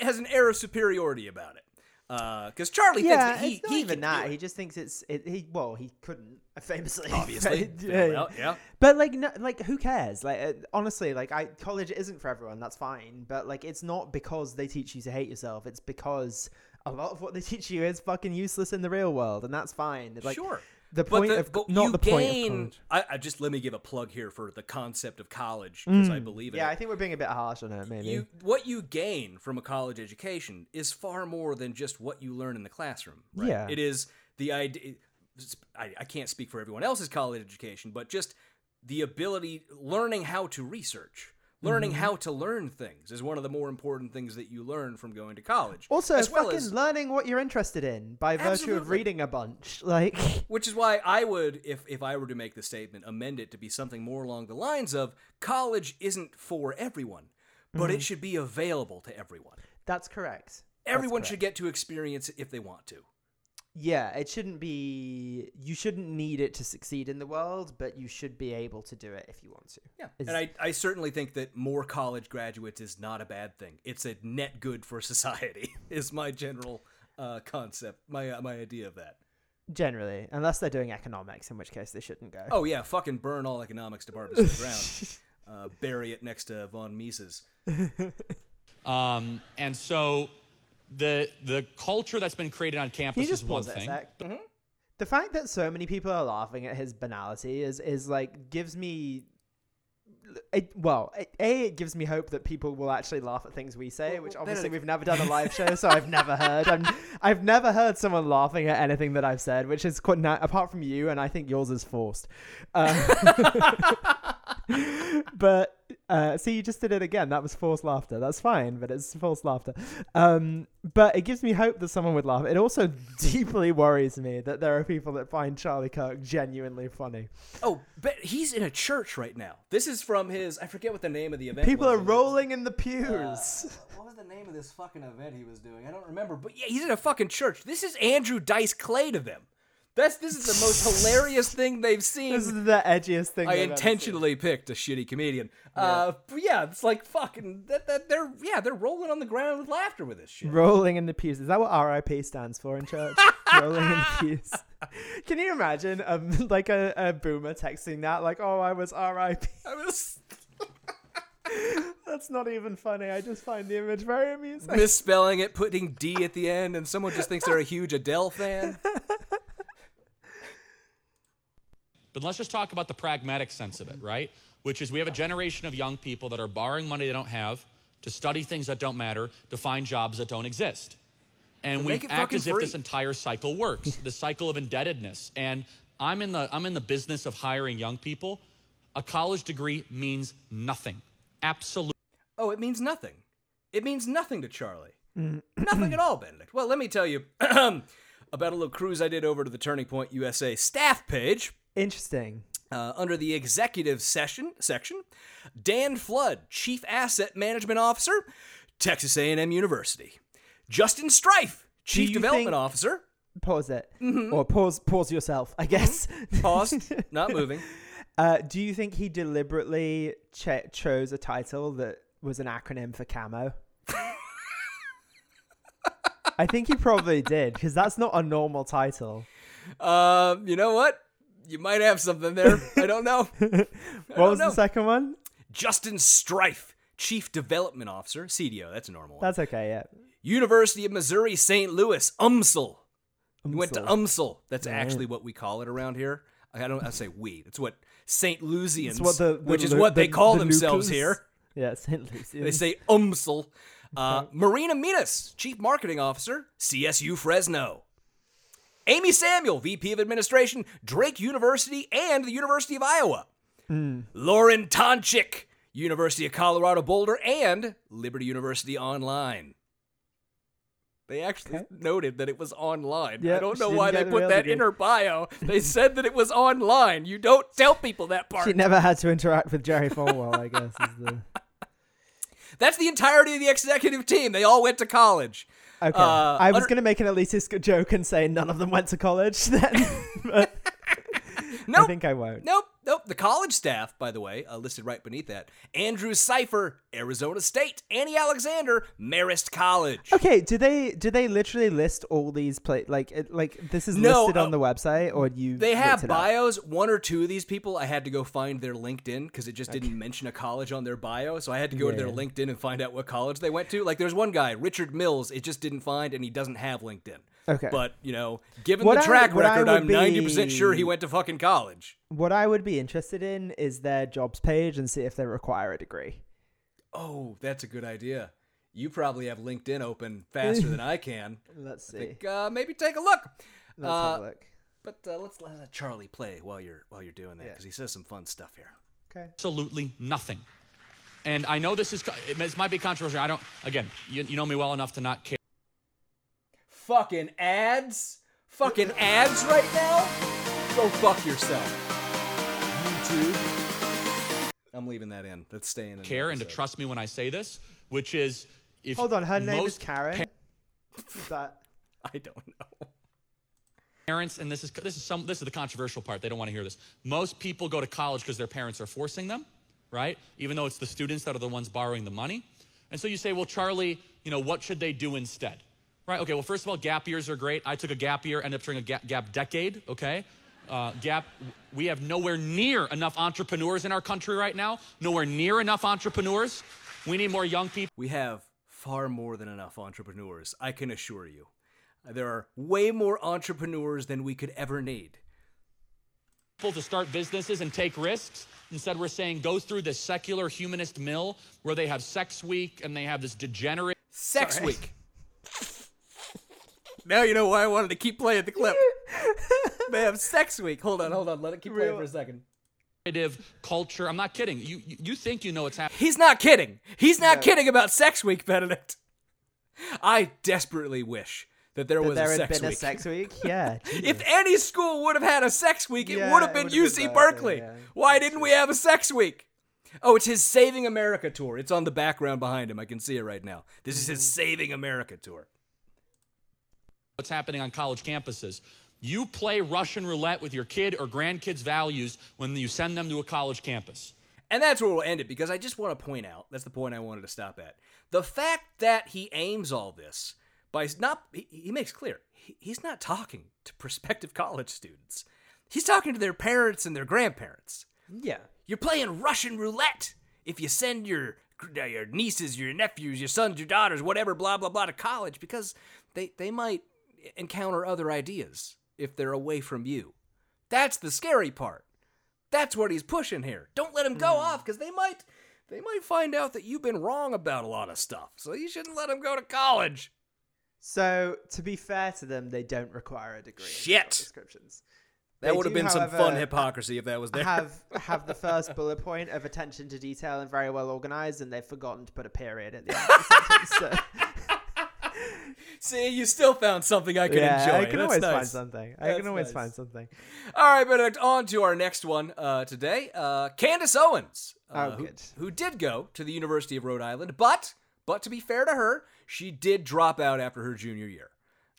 has an air of superiority about it. Because Charlie Yeah, thinks that he he even that. He just thinks it's it. He well, he couldn't famously. obviously. yeah, yeah. Yeah. But like, no, like, who cares? Like, uh, honestly, like, I college isn't for everyone. That's fine. But like, it's not because they teach you to hate yourself. It's because a lot of what they teach you is fucking useless in the real world, and that's fine. It's Like, sure. The point the- of not the point of college. I, I just let me give a plug here for the concept of college because I believe in Mm. Yeah, it. I think we're being a bit harsh on it. Maybe. you what you gain from a college education is far more than just what you learn in the classroom. Right? Yeah. it is the idea. I, I can't speak for everyone else's college education, but just the ability, learning how to research, learning Mm-hmm. how to learn things is one of the more important things that you learn from going to college. also, as well fucking as learning what you're interested in by virtue of reading a bunch. Like, Which is why I would, if if I were to make the statement, amend it to be something more along the lines of college isn't for everyone, but Mm-hmm. it should be available to everyone. that's correct. Everyone That's should get to experience it if they want to. Yeah, it shouldn't be. You shouldn't need it to succeed in the world, but you should be able to do it if you want to. Yeah. Is- And I, I certainly think that more college graduates is not a bad thing. It's a net good for society, is my general uh, concept, my, uh, my idea of that. Generally, unless they're doing economics, in which case they shouldn't go. Oh, yeah, fucking burn all economics departments to the ground. Uh, bury it next to von Mises. Um, and so the the culture that's been created on campus you just is one pause it a thing. sec? The fact that so many people are laughing at his banality is is like gives me. It, well, it, a it gives me hope that people will actually laugh at things we say, Well, which obviously we've never done a live show, so I've never heard. I'm, I've never heard someone laughing at anything that I've said, which is quite na- apart from you, and I think yours is forced. Uh, but Uh, see, you just did it again. That was forced laughter. That's fine, but it's forced laughter. Um, but it gives me hope that someone would laugh. It also deeply worries me that there are people that find Charlie Kirk genuinely funny. Oh, but he's in a church right now. This is from his. I forget what the name of the event. People was. are rolling in the pews. Uh, what was the name of this fucking event he was doing? I don't remember. But yeah, he's in a fucking church. This is Andrew Dice Clay to them. That's this is the most hilarious thing they've seen. this is the edgiest thing. I intentionally picked a shitty comedian. Uh, but yeah, it's like fucking that, that they're yeah they're rolling on the ground with laughter with this shit. Rolling in the pews. Is that what RIP stands for in church? rolling in the pews. Can you imagine um, like a, a boomer texting that like, "Oh, I was RIP." I was That's not even funny. I just find the image very amusing. misspelling it, putting D at the end, and someone just thinks they're a huge Adele fan. But let's just talk about the pragmatic sense of it, right? Which is we have a generation of young people that are borrowing money they don't have to study things that don't matter, to find jobs that don't exist. And So we act as if this entire cycle works, the cycle of indebtedness. And I'm in the I'm in the business of hiring young people. A college degree means nothing. Absolutely. Oh, it means nothing. It means nothing to Charlie. nothing at all, Benedict. Well, let me tell you about a little cruise I did over to the Turning Point USA staff page. Interesting. Uh, under the executive session section, Dan Flood, Chief Asset Management Officer, Texas A&M University. Justin Strife, Chief Development think- Officer. Pause it, Mm-hmm. or pause pause yourself. I guess. Paused, not moving. Uh, do you think he deliberately ch- chose a title that was an acronym for camo? I think he probably did because that's not a normal title. Um, you know what? You might have something there. I don't know. What was know. the second one? Justin Strife, Chief Development Officer, CDO. That's a normal one. That's okay. Yeah. University of Missouri St. Louis, UMSL. You went to UMSL. That's actually what we call it around here. I don't I say we. It's what St. Louisians, what the, the which is Lu- what they call the themselves Lucas- here. Yeah, St. Lucian. They say UMSL. Uh, Marina Minas, Chief Marketing Officer, CSU Fresno. Amy Samuel, VP of Administration, Drake University and the University of Iowa. Hmm. Lauren Tonchik, University of Colorado Boulder and Liberty University Online. They actually noted that it was online. I don't know why they put that in her bio. They said that it was online. You don't tell people that part. She never had to interact with Jerry Falwell, I guess. Is the... That's the entirety of the executive team. They all went to college. Okay. Uh, I was under- going to make an elitist joke and say none of them went to college then. but I Nope. think I won't. Nope, nope. The college staff, by the way, uh, listed right beneath that. Andrew Cipher, Arizona State. Annie Alexander, Marist College. Okay, do they do they literally list all these play like it, like this is No, listed uh, on the website or you They have it up? bios. One or two of these people, I had to go find their LinkedIn because it just didn't mention a college on their bio. So I had to go to their LinkedIn and find out what college they went to. Like, there's one guy, Richard Mills. It just didn't find, and he doesn't have LinkedIn. Okay. But you know, given What the track I record, I'm 90 percent sure he went to fucking college. What I would be interested in is their jobs page and see if they require a degree. Oh, that's a good idea. You probably have LinkedIn open faster than I can. Let's see. Think, uh, maybe take a look. Let's Uh, have a look. But uh, let's let Charlie play while you're while you're doing that Yeah. because he says some fun stuff here. Okay. absolutely nothing. And I know this is it might be controversial. I don't again, you, you know me well enough to not care Fucking ads, fucking ads right now. Go fuck yourself. YouTube. I'm leaving that in. That's staying in. care and to trust me when I say this, which is if Hold on, her name is Karen. Is that I don't know. parents and this is this is some this is the controversial part. They don't want to hear this. Most people go to college because their parents are forcing them, right? Even though it's the students that are the ones borrowing the money. And so you say, "Well, Charlie, you know, what should they do instead?" Right? Okay, well, first of all, gap years are great. I took a gap year, ended up during a gap, gap decade, okay? Uh, gap, we have nowhere near enough entrepreneurs in our country right now. Nowhere near enough entrepreneurs. We need more young people. We have far more than enough entrepreneurs. I can assure you. There are way more entrepreneurs than we could ever need. people to start businesses and take risks. Instead, we're saying go through this secular humanist mill where they have sex week and they have this degenerate. Sex Sorry. week. now you know why I wanted to keep playing the clip. they have sex week. Hold on, hold on. Let it keep playing for a second. culture. I'm not kidding. You you you think you know what's happening. He's not kidding. He's not kidding about Sex Week, Benedict. I desperately wish that there That was there a had sex been week. a sex week. Yeah. If any school would have had a sex week, it Yeah, would have been UC been Berkeley. Berkeley, yeah. Why didn't we have a sex week? Oh, it's his Saving America tour. It's on the background behind him. I can see it right now. This is his Mm-hmm. Saving America tour. What's happening on college campuses. You play Russian roulette with your kid or grandkids' values when you send them to a college campus. And that's where we'll end it because I just want to point out that's the point I wanted to stop at. The fact that he aims all this by s- not, he, he makes clear he, he's not talking to prospective college students. He's talking to their parents and their grandparents. Yeah. You're playing Russian roulette if you send your uh, your nieces, your nephews, your sons, your daughters, whatever, blah blah blah, to college because they they might encounter other ideas if they're away from you. That's the scary part. That's what he's pushing here. Don't let him go mm. off because they might they might find out that you've been wrong about a lot of stuff. So you shouldn't let him go to college. So to be fair to them, they don't require a degree. Shit. Descriptions. That They would have been some fun hypocrisy if that was there. have have the first bullet point of attention to detail and very well organized, and they've forgotten to put a period at the end of the sentence. So, See, you still found something I could yeah, enjoy. I can That's always nice. find something. I That's can always nice. find something. All right, Benedict, on to our next one uh, today. Uh, Candace Owens, uh, Oh, who, good. who did go to the University of Rhode Island, but but to be fair to her, she did drop out after her junior year.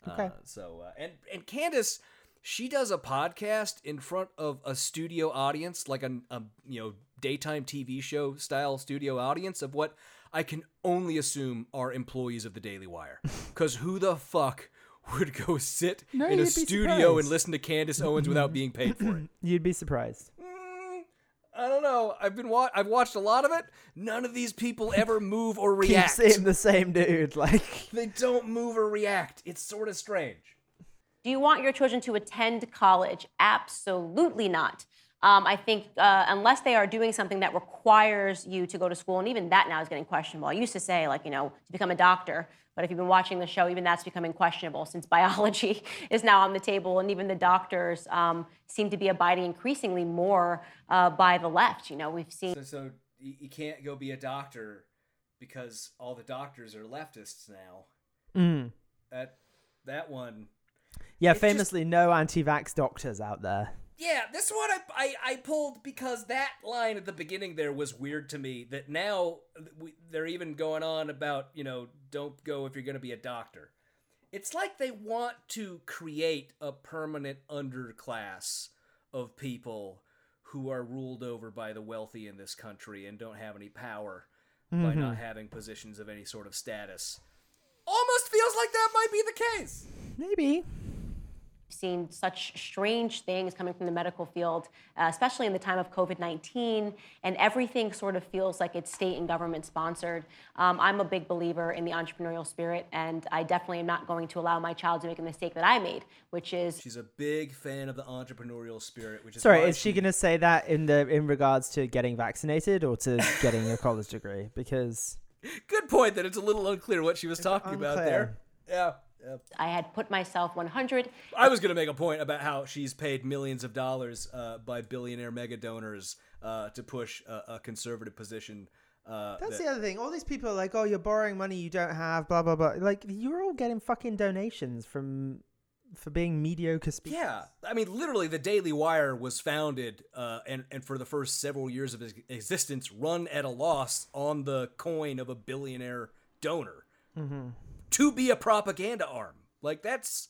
Okay. Uh, so uh, and and Candace, she does a podcast in front of a studio audience, like a, a you know daytime TV show style studio audience of what I can only assume are employees of the Daily Wire. Because who the fuck would go sit No, in a you'd be studio and listen to Candace Owens without being paid for it? You'd be surprised. Mm, I don't know. I've been wa- I've watched a lot of it. None of these people ever move or Keep react. seeing the same dude. Like They don't move or react. It's sort of strange. Do you want your children to attend college? Absolutely not. Um, I think uh, unless they are doing something that requires you to go to school, and even that now is getting questionable. I used to say, like, you know, to become a doctor, but if you've been watching the show, even that's becoming questionable since biology is now on the table, and even the doctors um, seem to be abiding increasingly more uh, by the left. You know, we've seen. So, so you, you can't go be a doctor because all the doctors are leftists now. Mm. That that one. Yeah, It's just- famously, no anti-vax doctors out there. Yeah, this one I, I I pulled because that line at the beginning there was weird to me. That now we, they're even going on about you know don't go if you're going to be a doctor. It's like they want to create a permanent underclass of people who are ruled over by the wealthy in this country and don't have any power by not mm-hmm. having positions of any sort of status. Almost feels like that might be the case. Maybe. Seen such strange things coming from the medical field, uh, especially in the time of COVID 19, and everything sort of feels like it's state and government sponsored. Um, I'm a big believer in the entrepreneurial spirit, and I definitely am not going to allow my child to make a mistake that I made, which is She's a big fan of the entrepreneurial spirit, which is Sorry, is she gonna say that in the in regards to getting vaccinated or to getting a college degree? Because Good point that it's a little unclear what she was talking about there. Yeah. Yeah. I had put myself 100 I was going to make a point about how she's paid millions of dollars uh, by billionaire mega donors uh, to push a, a conservative position. Uh, that's that- the other thing. All these people are like, "Oh, you're borrowing money you don't have," blah blah blah. Like you're all getting fucking donations from for being mediocre speakers. Yeah, I mean, literally, the Daily Wire was founded, uh, and and for the first several years of its existence, run at a loss on the coin of a billionaire donor to be a propaganda arm. Like that's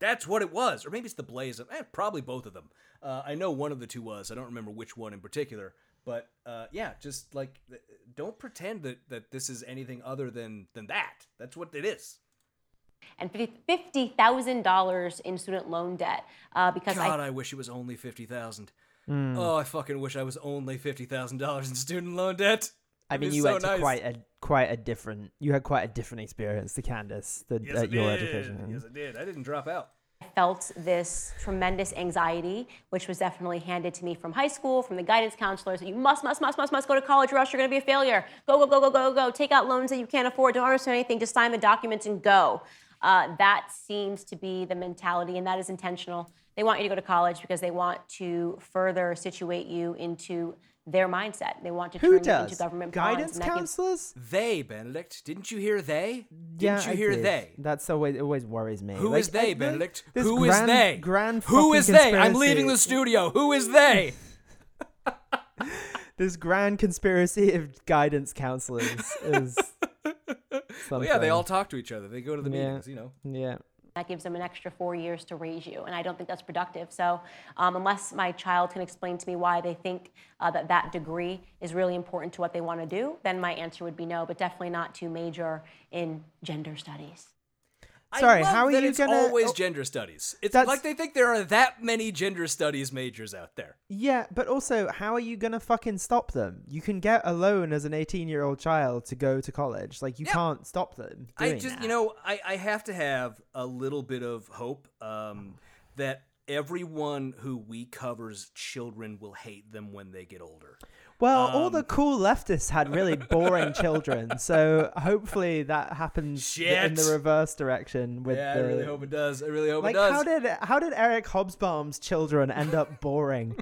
that's what it was, or maybe it's the Blaze. Eh, probably both of them. Uh, I know one of the two was. I don't remember which one in particular. But uh, yeah, just like don't pretend that that this is anything other than than that. That's what it is. and $50,000 in student loan debt uh, because I God, I, wish it was only fifty thousand. Oh, I fucking wish I was only fifty thousand dollars in student loan debt. I mean, you so went to nice. quite a quite a different. You had quite a different experience to Candace than Yes, at your did. education. Yes, I did. I didn't drop out. I felt this tremendous anxiety, which was definitely handed to me from high school, from the guidance counselors. that You must, must, must, must, must go to college, or else you're going to be a failure. Go, go, go, go, go, go. Take out loans that you can't afford. Don't understand anything. Just sign the documents and go. Uh, that seems to be the mentality, and that is intentional. They want you to go to college because they want to further situate you into their mindset. They want to Who turn you into government Guidance and that gives- counselors? They, Benedict. Didn't you hear they? Didn't yeah, you I hear did. they? That's always it always worries me. Who Like, is they, I- Benedict? this Who is grand- they? Grand Who fucking is they? I'm leaving the studio. Who is they? This grand conspiracy of guidance counselors is. Well, yeah, they all talk to each other. They go to the Yeah. meetings, you know. Yeah. That gives them an extra four years to raise you, and I don't think that's productive. So, um, unless my child can explain to me why they think uh, that that degree is really important to what they want to do, then my answer would be no. But definitely not to major in gender studies. Sorry, how are you it's gonna- always oh, gender studies. It's That's- like they think there are that many gender studies majors out there. Yeah, but also, how are you gonna fucking stop them? You can get a loan as an 18 year old child to go to college. Like, you can't stop them. I just, that. you know, I, I have to have a little bit of hope um, that everyone who we covers children will hate them when they get older. Well, all Um, the cool leftists had really boring children, so hopefully that happens in the reverse direction with yeah, the. I really hope it does. I really hope like it does. how did how did Eric Hobsbawm's children end up boring?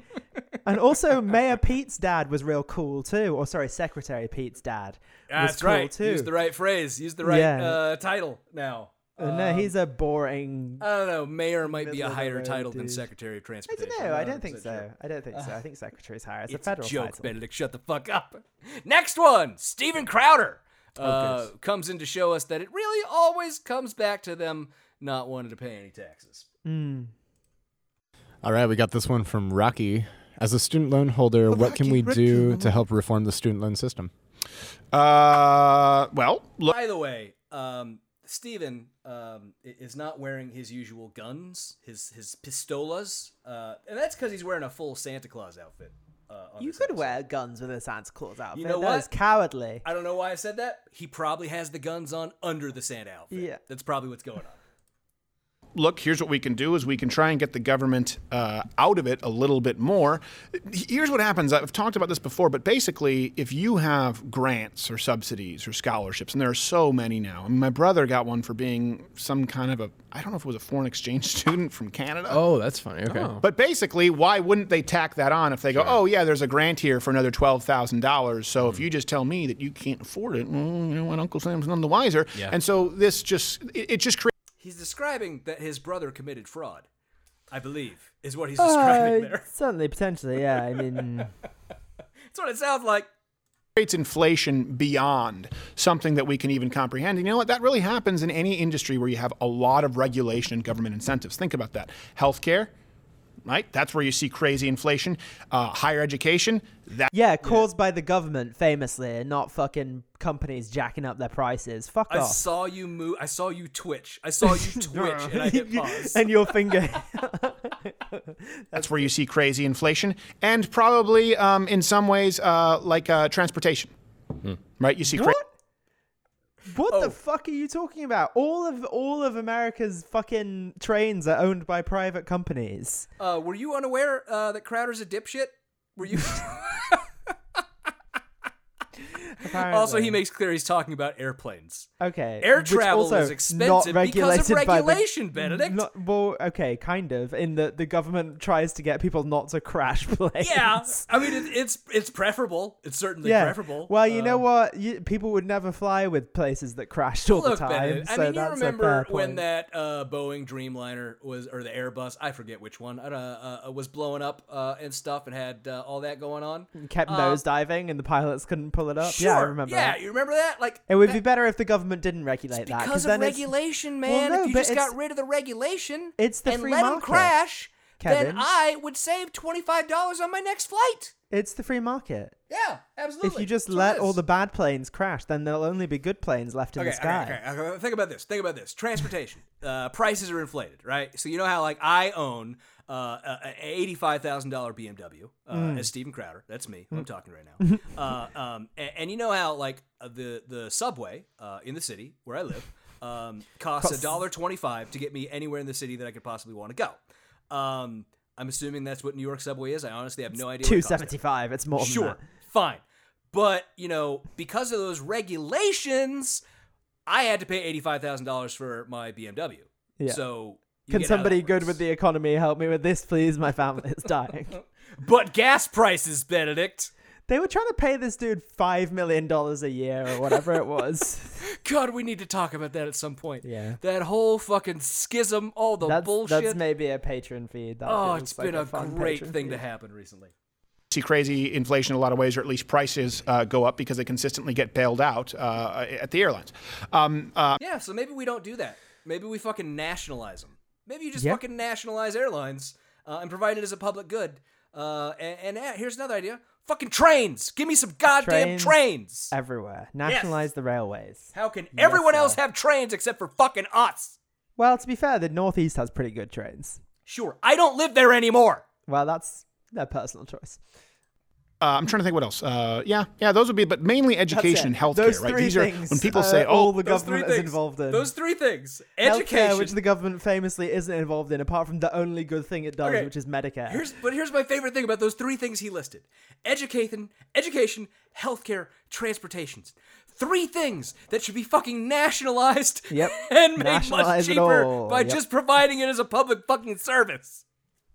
and also Mayor Pete's dad was real cool too. Or sorry, Secretary Pete's dad was That's cool right. too. Use the right phrase. Use the right Yeah. uh, title now. Uh, no, Um, he's a boring. I don't know. Mayor might be a higher road title than. Secretary of Transportation. I don't know. I don't think so. I don't think so. I think secretary's higher. It's, It's a federal joke, title. Benedict. Shut the fuck up. Next one, Steven Crowder Oh, uh, comes in to show us that it really always comes back to them not wanting to pay any taxes. Mm. All right, we got this one from Rocky. As a student loan holder, what can we do to help reform the student loan system? Uh, well, look. By the way, um, Steven um, is not wearing his usual guns, his his pistolas, uh, and that's because he's wearing a full Santa Claus outfit. Uh, on You could episode. wear guns with a Santa Claus outfit. You know That what? is cowardly. I don't know why I said that. He probably has the guns on under the Santa outfit. Yeah. That's probably what's going on. Look, here's what we can do is we can try and get the government uh, out of it a little bit more. Here's what happens. I've talked about this before, but basically, if you have grants or subsidies or scholarships, and there are so many now. I mean, my brother got one for being some kind of a, I don't know if it was a foreign exchange student from Canada. Oh, that's funny. Okay. But basically, why wouldn't they tack that on if they go, oh, yeah, there's a grant here for another $12,000. So Hmm. if you just tell me that you can't afford it, well, you know what, Uncle Sam's none the wiser. Yeah. And so this just, it, it just creates. He's describing that his brother committed fraud. I believe is what he's Uh, describing there. Certainly, potentially, yeah. I mean, That's what it sounds like. creates inflation beyond something that we can even comprehend. And you know what? That really happens in any industry where you have a lot of regulation and government incentives. Think about that. Healthcare, right? That's where you see crazy inflation. Uh, higher education, that yeah, caused by the government, famously, and not fucking companies jacking up their prices. Fuck I off. saw you move. I saw you twitch. I saw you twitch, and I hit pause. and your finger. That's where you see crazy inflation, and probably um, in some ways uh, like uh, transportation, right? You see cra- What? What Oh. the fuck are you talking about? All of all of America's fucking trains are owned by private companies. Uh, were you unaware uh, that Crowder's a dipshit? Were you? also, he makes clear he's talking about airplanes. Okay. Air which travel is not expensive because of regulated by the- regulation, Benedict. Not- well, okay, kind of. In that the government tries to get people not to crash planes. Yeah, I mean it, it's it's preferable. It's certainly yeah. preferable. Well, you know Um, what? You, people would never fly with places that crashed all Look, the time. Benedict, so I mean, you that's remember when that uh, Boeing Dreamliner was, or the Airbus, I forget which one, uh, uh, was blowing up uh, and stuff, and had uh, all that going on. kept Um, nosediving and the pilots couldn't pull it up. Sure. Yeah, I remember. Yeah, that. you remember that? Like It would that- be better if the government didn't regulate that because of regulation, Well, man. no, if you just got rid of the regulation It's the and free let them market, crash, Kevin. then I would save twenty five dollars on my next flight. It's the free market. Yeah, absolutely. If you just That's let all the bad planes crash, then there'll only be good planes left in okay, the sky. Okay, okay, okay. Think about this. Think about this. Transportation. uh, prices are inflated, right? So you know how like I own uh, eighty-five thousand dollar BMW uh, Mm. as Steven Crowder. That's me. Who I'm talking right now. uh, um, and, and you know how like uh, the the subway uh, in the city where I live um, costs a dollar twenty-five to get me anywhere in the city that I could possibly want to go. Um, I'm assuming that's what New York subway is. I honestly have no idea. Two seventy-five. It's more than Sure, that. fine. But, you know, because of those regulations, I had to pay eighty-five thousand dollars for my BMW. Yeah. So Can get how that somebody good with the economy help me with this, please? My family is dying. But gas prices, Benedict. they were trying to pay this dude five million dollars a year or whatever it was. God, we need to talk about that at some point. Yeah. That whole fucking schism, all the that's bullshit. that's maybe a patron feed. That oh, feels it's like been a, fun great thing feed. to happen recently. see crazy inflation in a lot of ways, or at least prices uh, go up because they consistently get bailed out uh, at the airlines. Um, uh, Yeah, so maybe we don't do that. Maybe we fucking nationalize them. Maybe you just Yeah. fucking nationalize airlines uh, and provide it as a public good. Uh, and, and here's another idea: fucking trains. Give me some goddamn trains. everywhere. Nationalize the railways. How can Yes, everyone sir. else have trains except for fucking us? Well, to be fair, the Northeast has pretty good trains. Sure, I don't live there anymore. Well, that's their personal choice. Uh, I'm trying to think what else. Uh, yeah, yeah, those would be, but mainly education and healthcare, Those right? three These are when people uh, say, all "Oh, the Those three government is things. involved in. Those three things: Healthcare, education, which the government famously isn't involved in, apart from the only good thing it does, Okay. which is Medicare. Here's but here's my favorite thing about those three things he listed: education, education, healthcare, transportations. Three things that should be fucking nationalized Yep. and made much Nationalize it cheaper by Yep. just providing it as a public fucking service.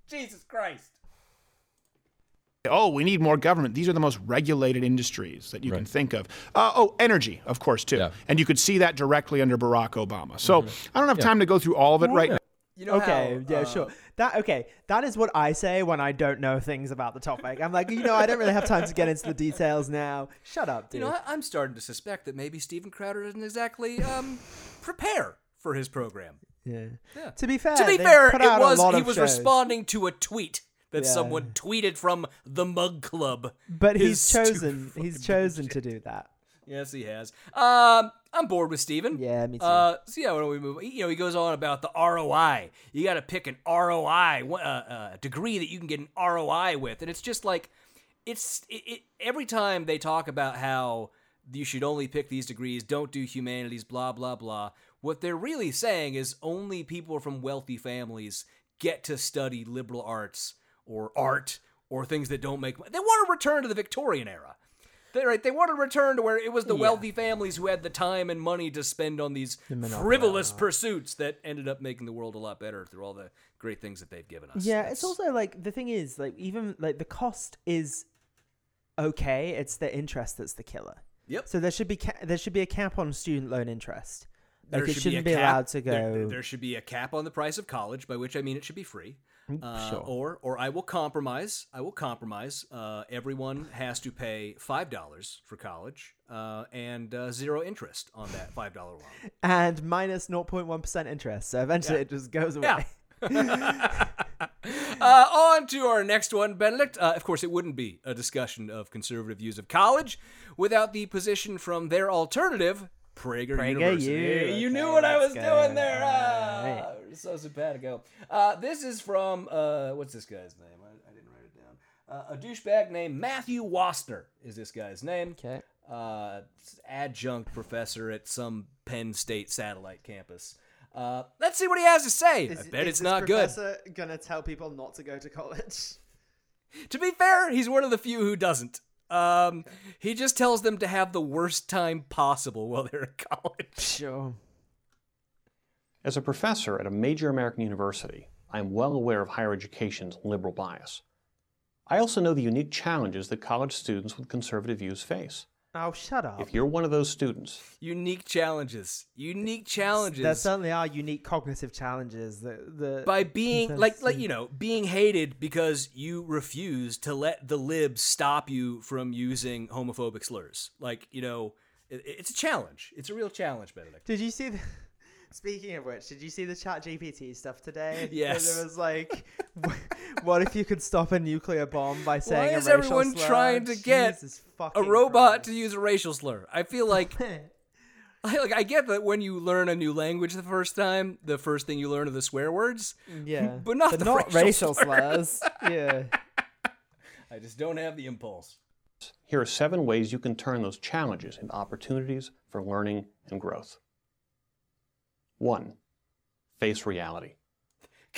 Jesus Christ. Oh, we need more government." These are the most regulated industries that you can think of. Uh, oh, energy, of course, too, and you could see that directly under Barack Obama. So I don't have Yeah. time to go through all of it right now. You know okay, how, yeah, uh, sure. That okay. That is what I say when I don't know things about the topic. I'm like, you know, I don't really have time to get into the details now. Shut up, dude. You know, I, I'm starting to suspect that maybe Steven Crowder doesn't exactly um, prepare for his program. yeah. Yeah. To be fair, to be fair, it was he was shows. responding to a tweet that Yeah. someone tweeted from the Mug Club. But he's chosen. He's chosen to do that. Yes, he has. Um, I'm bored with Steven. Yeah, me too. Uh, so yeah, why don't we move? You know, he goes on about the ROI. You got to pick an ROI uh, uh, degree that you can get an ROI with, and it's just like, it's it, it, every time they talk about how you should only pick these degrees, don't do humanities, blah blah blah. What they're really saying is only people from wealthy families get to study liberal arts or art or things that don't make. money. They want to return to the Victorian era. They, right, they want to return to where it was the Yeah. wealthy families who had the time and money to spend on these The frivolous pursuits that ended up making the world a lot better through all the great things that they've given us. Yeah, it's also like the thing is like even like the cost is okay. It's the interest that's the killer. Yep. So there should be ca- there should be a cap on student loan interest. Like There it should shouldn't be, be, allowed to go. There, there should be a cap on the price of college, by which I mean it should be free. Uh, sure. Or, or I will compromise. I will compromise. Uh, everyone has to pay five dollars for college uh, and uh, zero interest on that five dollar loan. and minus 0.1 interest. So eventually Yeah. it just goes Yeah. away. Uh, on to our next one, Benedict. Uh, of course, it wouldn't be a discussion of conservative views of college without the position from their alternative, Prager, Prager University. You knew what I was go. doing there. Ah, so simpatico. Uh, this is from, uh, what's this guy's name? I, I didn't write it down. Uh, a douchebag named Matthew Woessner is this guy's name. Okay. Uh, adjunct professor at some Penn State satellite campus. Uh, let's see what he has to say. I bet it's not good. gonna tell people not to go to college? To be fair, he's one of the few who doesn't. Um, he just tells them to have the worst time possible while they're in college. Sure. As a professor at a major American university, I am well aware of higher education's liberal bias. I also know the unique challenges that college students with conservative views face. Oh, shut up. If you're one of those students, Unique challenges. Unique challenges. There certainly are unique cognitive challenges. that the by being like like you know being hated because you refuse to let the libs stop you from using homophobic slurs like you know it, it's a challenge it's a real challenge benedict Did you see the? Speaking of which, did you see the Chat GPT stuff today? Yes. There was like, what if you could stop a nuclear bomb by saying why a is everyone slur? trying to get Jesus a fucking robot to use a racial slur i feel like I, like I get that when you learn a new language the first time, the first thing you learn are the swear words. Yeah, but not but the not racial, racial slurs. slurs. Yeah. I just don't have the impulse. here are seven ways you can turn those challenges into opportunities for learning and growth. 1. Face reality.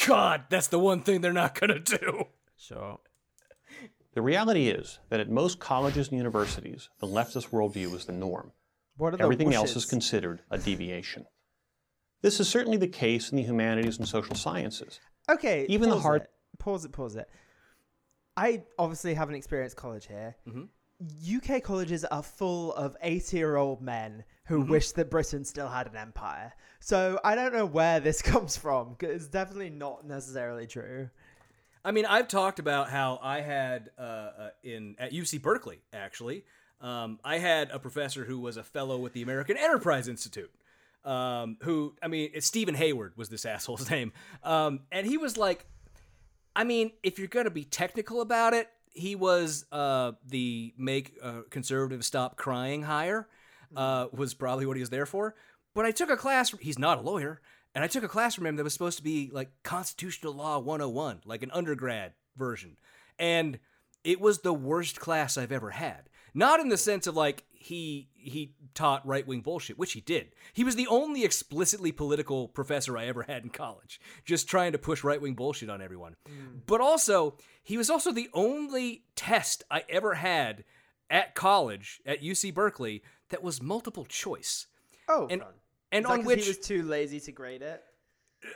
God, that's the one thing they're not gonna do. So, The reality is that at most colleges and universities, the leftist worldview is the norm, What are the Everything else is considered a deviation. This is certainly the case in the humanities and social sciences. Okay. Even the pause hard- It. Pause it. Pause it. I obviously haven't experienced college here. Mm-hmm. UK colleges are full of 80 year old men who Mhm. wish that Britain still had an empire. So I don't know where this comes from. It's definitely not necessarily true. I mean, I've talked about how I had uh, uh, in at UC Berkeley actually. Um, I had a professor who was a fellow with the American Enterprise Institute. Um, who I mean, it's Steven Hayward was this asshole's name, um, and he was like, I mean, if you're gonna be technical about it, he was uh, the make uh, conservatives stop crying hire uh, was probably what he was there for. But I took a class. He's not a lawyer, and I took a class from him that was supposed to be like constitutional law 101, like an undergrad version, and it was the worst class I've ever had. Not in the sense of like he he taught right wing bullshit, which he did. He was the only explicitly political professor I ever had in college, just trying to push right wing bullshit on everyone. But also, he was also the only test I ever had at college at UC Berkeley that was multiple choice. Oh, and fun. and Is that which he was too lazy to grade it.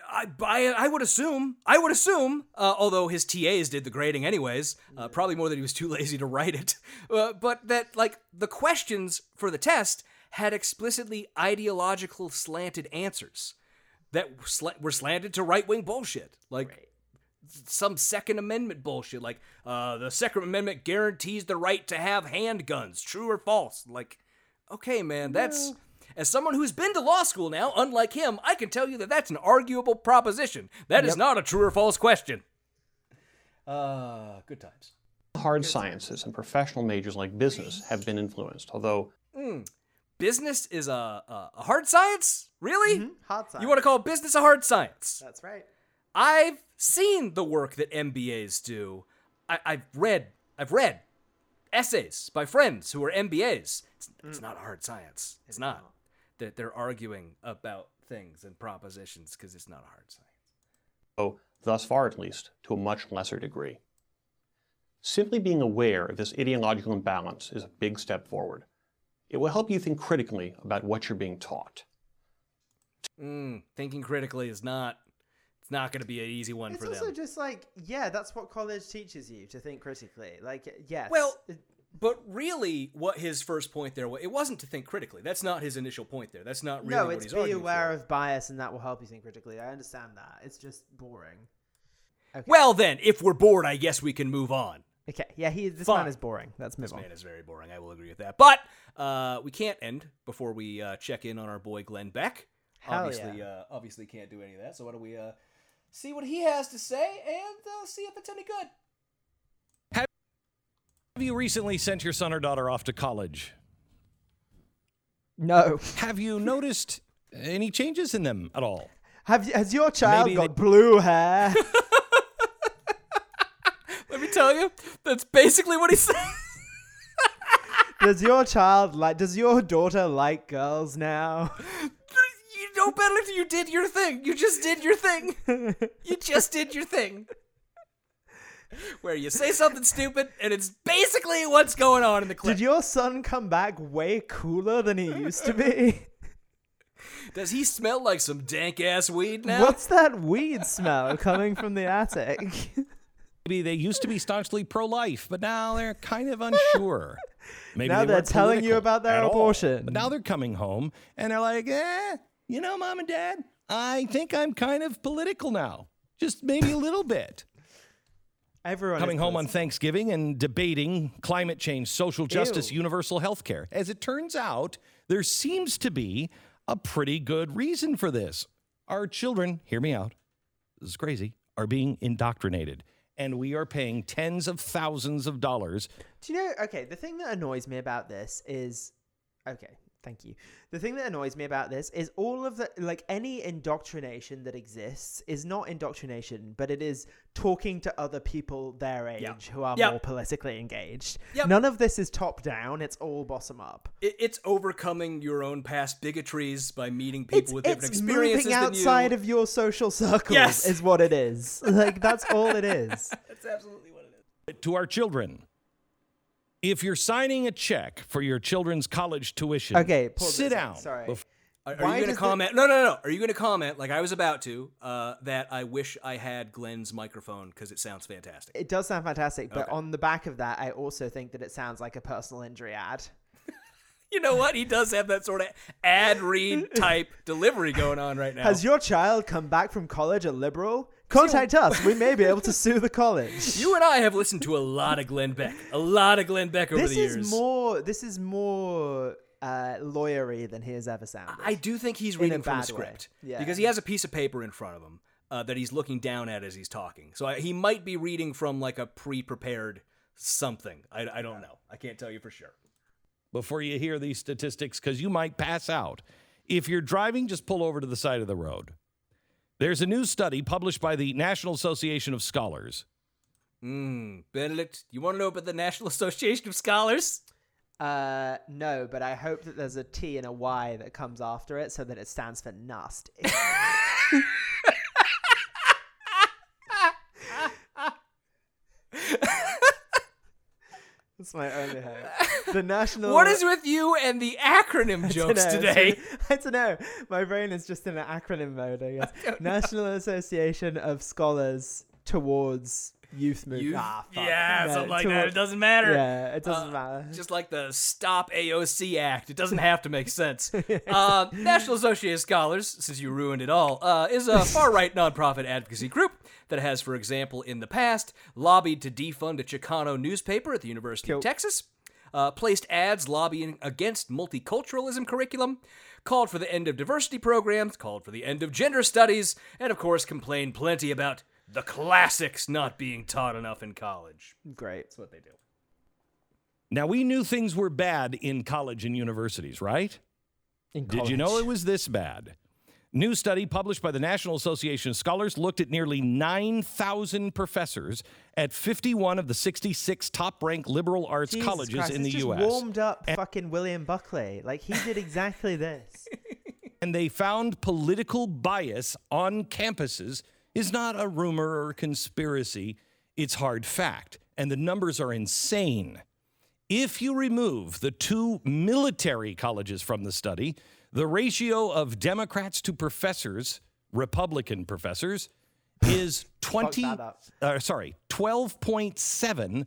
I, I, I would assume, I would assume, uh, although his TAs did the grading anyways, uh, probably more that he was too lazy to write it, uh, but that like the questions for the test had explicitly ideological slanted answers that sl- were slanted to right wing bullshit, like some Second Amendment bullshit, like uh, the Second Amendment guarantees the right to have handguns, true or false? Like, okay, man, that's as someone who's been to law school now, unlike him, I can tell you that that's an arguable proposition. That is Yep. not a true or false question. Uh, good times. Hard sciences and professional majors like business have been influenced, although Mm. Business is a, a, a hard science? Really? Hard science. You want to call business a hard science? That's right. I've seen the work that MBAs do. I, I've read I've read essays by friends who are MBAs. It's, it's not hard science. It's not. That they're arguing about things and propositions because it's not a hard science. oh, thus far at least, to a much lesser degree. Simply being aware of this ideological imbalance is a big step forward. It will help you think critically about what you're being taught. Mm, thinking critically is not. It's not going to be an easy one It's for also them. just like, yeah, that's what college teaches you to think critically. Like, yes. Well, but really, what his first point there was, it wasn't to think critically. That's not his initial point there. That's not really no, it's be aware for. of bias and that will help you think critically. I understand that. It's just boring. Okay. Well, then, if we're bored, I guess we can move on. Okay. Yeah, he. This Fine. man is boring. Let's move This on. man is very boring. I will agree with that. But uh, we can't end before we uh, check in on our boy Glenn Beck. Hell obviously, uh, obviously can't do any of that. So why don't we uh, see what he has to say and uh, see if it's any good. Have you recently sent your son or daughter off to college? No. Have you noticed any changes in them at all? Have you, has your child Maybe got they- blue hair? Let me tell you, that's basically what he said. does your child like? Does your daughter like girls now? You know better. You did your thing. You just did your thing. you just did your thing. Where you say something stupid, and it's basically what's going on in the clip. Did your son come back way cooler than he used to be? Does he smell like some dank ass weed now? What's that weed smell coming from the attic? Maybe they used to be staunchly pro life, but now they're kind of unsure. Maybe Now they they're telling you about their at all. abortion. But now they're coming home and they're like, eh, you know, mom and dad, I think I'm kind of political now. Just maybe a little bit. Everyone coming home on. Thanksgiving and debating climate change, social justice, Ew. universal health care. As it turns out, there seems to be a pretty good reason for this. Our children, hear me out, this is crazy, are being indoctrinated. And we are paying tens of thousands of dollars. Do you know? Okay, the thing that annoys me about this is, okay, thank you. The thing that annoys me about this is all of the like any indoctrination that exists is not indoctrination, but it is talking to other people their age Yep. who are Yep. more politically engaged. Yep. None of this is top down; it's all bottom up. It, it's overcoming your own past bigotries by meeting people It's, with different it's experiences moving than you. outside of your social circles Yes. is what it is. Like that's all it is. That's absolutely what it is. To our children, If you're signing a check for your children's college tuition, Okay, sit down. second, sorry. bef- Are, are Why you going does to the- comment? No, no, no. Are you going to comment like I was about to? Uh, that I wish I had Glenn's microphone because it sounds fantastic. It does sound fantastic, but Okay. on the back of that, I also think that it sounds like a personal injury ad. You know what? He does have that sort of ad read type delivery going on right now. Has your child come back from college a liberal? Contact us. We may be able to sue the college. you and I have listened to a lot of Glenn Beck, a lot of Glenn Beck over this the years. This is more. This is more uh, lawyery than he has ever sounded. I do think he's In a reading from a bad way. script Yeah. because he has a piece of paper in front of him uh, that he's looking down at as he's talking. So I, he might be reading from like a pre-prepared something. I, I don't know. I can't tell you for sure. before you hear these statistics because you might pass out. If you're driving, just pull over to the side of the road. There's a new study published by the National Association of Scholars. Mm, Benedict, you want to know about the National Association of Scholars? Uh, no, but I hope that there's a T and a Y that comes after it so that it stands for nasty. That's my only hope. The national. What is with you and the acronym I jokes dunno, today? I don't know. My brain is just in an acronym mode. I guess. National Association of Scholars towards Youth Movement. Youth- Ah, fuck. yeah, No, something like that. It doesn't matter. Yeah, it doesn't Uh, matter. Just like the Stop AOC Act, it doesn't have to make sense. uh, National Association of Scholars, since you ruined it all, uh, is a far right nonprofit advocacy group that has, for example, in the past, lobbied to defund a Chicano newspaper at the University of Texas, uh, placed ads lobbying against multiculturalism curriculum, called for the end of diversity programs, called for the end of gender studies, and of course, complained plenty about the classics not being taught enough in college. Great. That's what they do. Now, we knew things were bad in college and universities, right? In Did you know it was this bad? New study published by the National Association of Scholars looked at nearly 9,000 professors at 51 of the 66 top ranked liberal arts Jesus colleges Christ, in the just U.S. warmed up fucking William Buckley. Like he did exactly this. and they found political bias on campuses is not a rumor or conspiracy, it's hard fact. And the numbers are insane. If you remove the two military colleges from the study, the ratio of Democrats to professors, Republican professors, is 20 uh, sorry, 12.7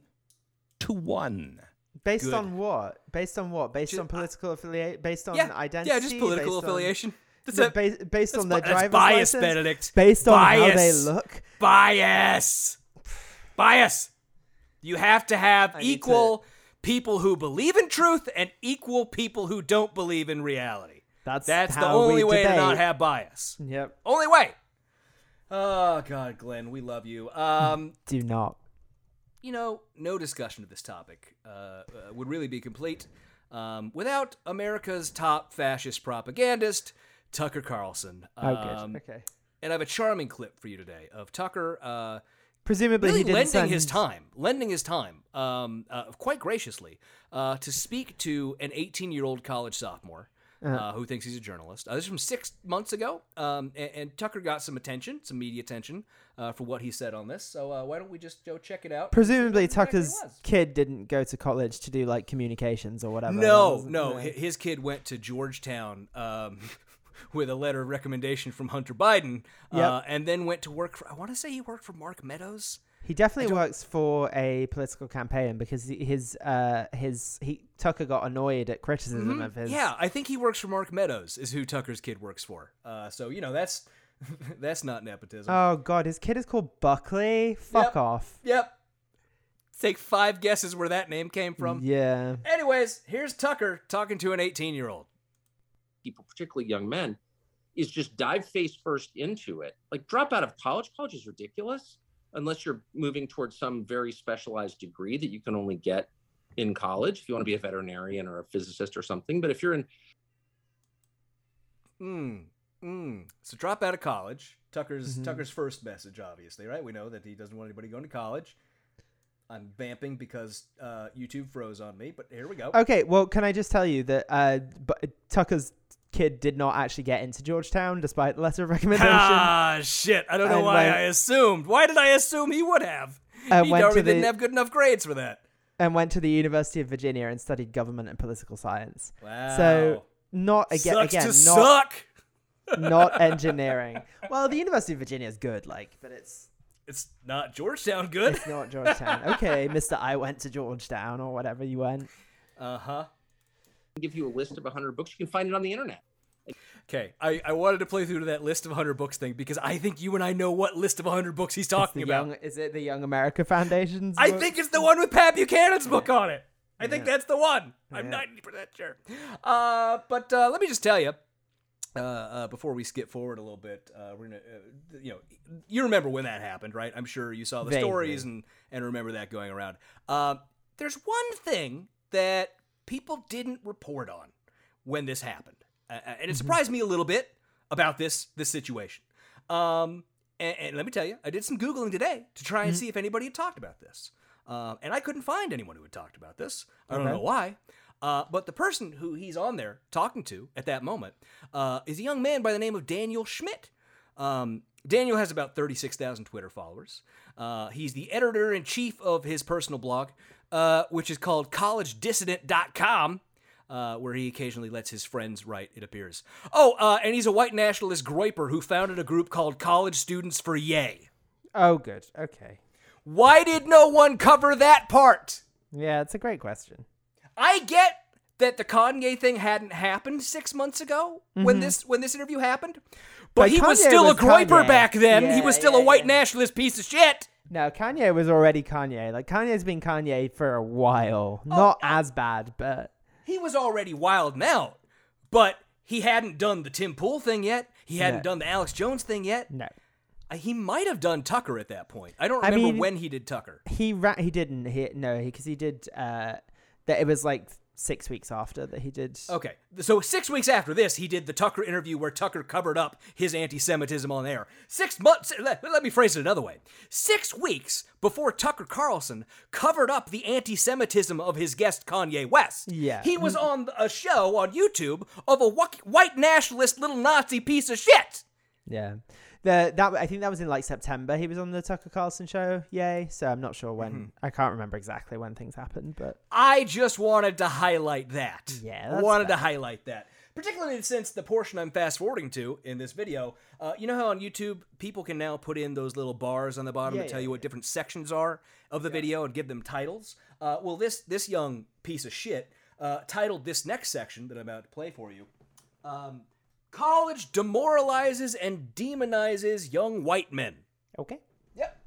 to 1. Based Good. on what? Based on what? Based on political affiliate? Based on Yeah, identity? yeah, just political Based on- affiliation. That's No, it. ba- based That's on their bi- driver's bias, license? Benedict. Based on how they look? Bias. Bias. You have to have need equal people who believe in truth and equal people who don't believe in reality. That's That's the only way to not have bias. Yep. Only way. Oh God, Glenn, we love you. Um, Do not. you know, no discussion of this topic uh, uh, would really be complete um, without America's top fascist propagandist, Tucker Carlson. Oh, good. Um, Okay. And I have a charming clip for you today of Tucker. Uh, Presumably really lending send... his time, lending his time, um, uh, quite graciously, uh, to speak to an 18-year-old college sophomore uh, Uh. who thinks he's a journalist. Uh, this is from six months ago, um, and, and Tucker got some attention, some media attention uh, for what he said on this. So uh, why don't we just go check it out? Presumably Tucker's kid didn't go to college to do like communications or whatever. No, no. hi- His kid went to Georgetown um, with a letter of recommendation from Hunter Biden, uh, Yep. and then went to work for. I want to say he worked for Mark Meadows. He definitely works for a political campaign because his uh his he Tucker got annoyed at criticism Mhm. of his Yeah, I think he works for Mark Meadows. Is who Tucker's kid works for. Uh, so you know that's that's not nepotism. Oh god, his kid is called Buckley. Fuck Yep. off. Yep. Take five guesses where that name came from. Yeah. Anyways, here's Tucker talking to an 18 year old. people, particularly young men, is just dive face first into it. Like drop out of college. College is ridiculous unless you're moving towards some very specialized degree that you can only get in college if you want to be a veterinarian or a physicist or something. But if you're in Mm, mm. So drop out of college. Tucker's Mhm. Tucker's first message, obviously, right? We know that he doesn't want anybody going to college. I'm vamping because uh, YouTube froze on me, but here we go. Okay, well, can I just tell you that uh but Tucker's kid did not actually get into Georgetown despite the letter of recommendation. Ah, shit! I don't know And why went- I assumed. Why did I assume he would have? Uh, he already the- didn't have good enough grades for that. and went to the University of Virginia and studied government and political science. Wow. So not again, Sucks again, to not suck. not engineering. Well, the University of Virginia is good, like, but it's It's not Georgetown good. it's not Georgetown. okay, Mister, I went to Georgetown or whatever you went. Uh huh. Give you a list of 100 books. You can find it on the internet. Okay, I, I wanted to play through to that list of 100 books thing because I think you and I know what list of 100 books he's talking about. young, is it the Young America Foundation's? I book? think it's the one with Pat Buchanan's book on it. I think Yeah. that's the one. I'm Yeah. 90% sure. Uh, but uh, let me just tell you, uh, uh, before we skip forward a little bit, uh, we're gonna, uh, you know, you remember when that happened, right? I'm sure you saw the Vaguely. stories and and remember that going around. Um, there's one thing that people didn't report on when this happened, uh, uh, and it surprised me a little bit about this this situation. Um, and, and let me tell you, I did some googling today to try and see if anybody had talked about this, um, and I couldn't find anyone who had talked about this. I don't Okay. know why. Uh, but the person who he's on there talking to at that moment uh, is a young man by the name of Daniel Schmidt. Um, Daniel has about 36,000 Twitter followers. Uh, he's the editor in chief of his personal blog, uh, which is called collegedissident.com, uh, where he occasionally lets his friends write, it appears. Oh, uh, and he's a white nationalist groyper who founded a group called College Students for Ye. Oh, good. Okay. Why did no one cover that part? Yeah, it's a great question. I get that the Kanye thing hadn't happened six months ago when Mhm. this when this interview happened, but, But he was still was a groyper Kanye. back then. he was still a white yeah. nationalist piece of shit. No, Kanye was already Kanye. Like Kanye's been Kanye for a while. Oh, Not as bad, but He was already wild now, but he hadn't done the Tim Pool thing yet. He hadn't No. done the Alex Jones thing yet. no. Uh, He might have done Tucker at that point. I don't I remember mean- when he did Tucker. He ra- he didn't. He no, because he, did. Uh, that it was like six weeks after that he did. Okay, so six weeks after this, he did the Tucker interview where Tucker covered up his anti-Semitism on air. Six months. Let, let me phrase it another way. Six weeks before Tucker Carlson covered up the anti-Semitism of his guest Kanye West. Yeah. he was on a show on YouTube of a wh- white nationalist little Nazi piece of shit. Yeah. The that I think that was in like September. He was on the Tucker Carlson show. Yay! So I'm not sure when. Mm-hmm. I can't remember exactly when things happened, but I just wanted to highlight that. Yeah, wanted to highlight that. Particularly since the portion I'm fast forwarding to in this video, uh, you know how on YouTube people can now put in those little bars on the bottom Yeah, to tell yeah, you what different sections are of the video and give them titles. Uh, well, this this young piece of shit uh, titled this next section that I'm about to play for you. Um, College demoralizes and demonizes young white men. Okay. Yep.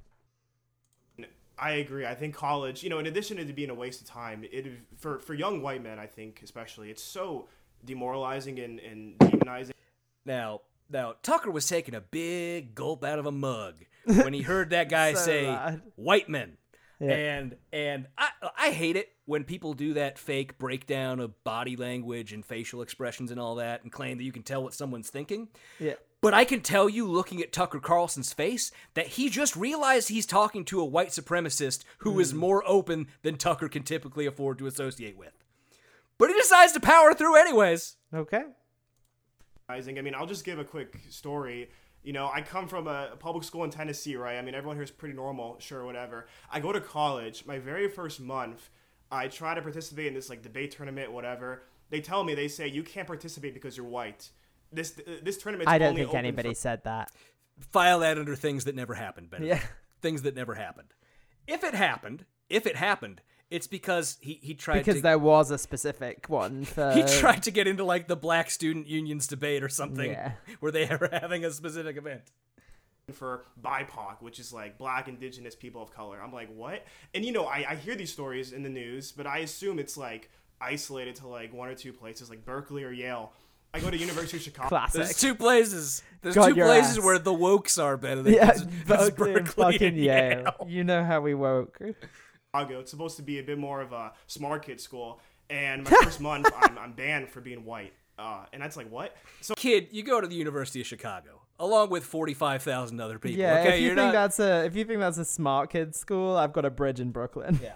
I agree. I think college, you know, in addition to being a waste of time, it for for young white men, I think especially, it's so demoralizing and, and demonizing. Now, now Tucker was taking a big gulp out of a mug when he heard that guy So say loud. "white men," Yeah. and and I I hate it when people do that fake breakdown of body language and facial expressions and all that, and claim that you can tell what someone's thinking. yeah. But I can tell you, looking at Tucker Carlson's face, that he just realized he's talking to a white supremacist who is Hmm. more open than Tucker can typically afford to associate with. But he decides to power through anyways. Okay. I mean, I'll just give a quick story. You know, I come from a a public school in Tennessee, right? I mean, everyone here is pretty normal, sure, whatever. I go to college. My very first month, I try to participate in this like debate tournament, whatever. They tell me they say you can't participate because you're white. This uh, this tournament. I don't think anybody said that. file that under things that never happened, Ben. Yeah. Things that never happened. If it happened, if it happened, it's because he, he tried Because to there was a specific one for. he tried to get into like the black student unions debate or something Yeah. where they were having a specific event. for BIPOC, which is like Black, Indigenous, people of color. I'm like, what? And you know, I, I hear these stories in the news, but I assume it's like isolated to like one or two places, like Berkeley or Yale. I go to University of Chicago. Classic. There's two places. There's Got two places ass. where the wokes are better than yeah, it's- it's Berkeley and fucking and Yale. You know how we woke. Chicago. It's supposed to be a bit more of a smart kid school. And my first month, I'm, I'm banned for being white. Uh, and that's like, what? So Kid, you go to the University of Chicago along with 45,000 other people. Yeah, okay, if you you're think not. that's a if you think that's a smart kid school, I've got a bridge in Brooklyn. Yeah.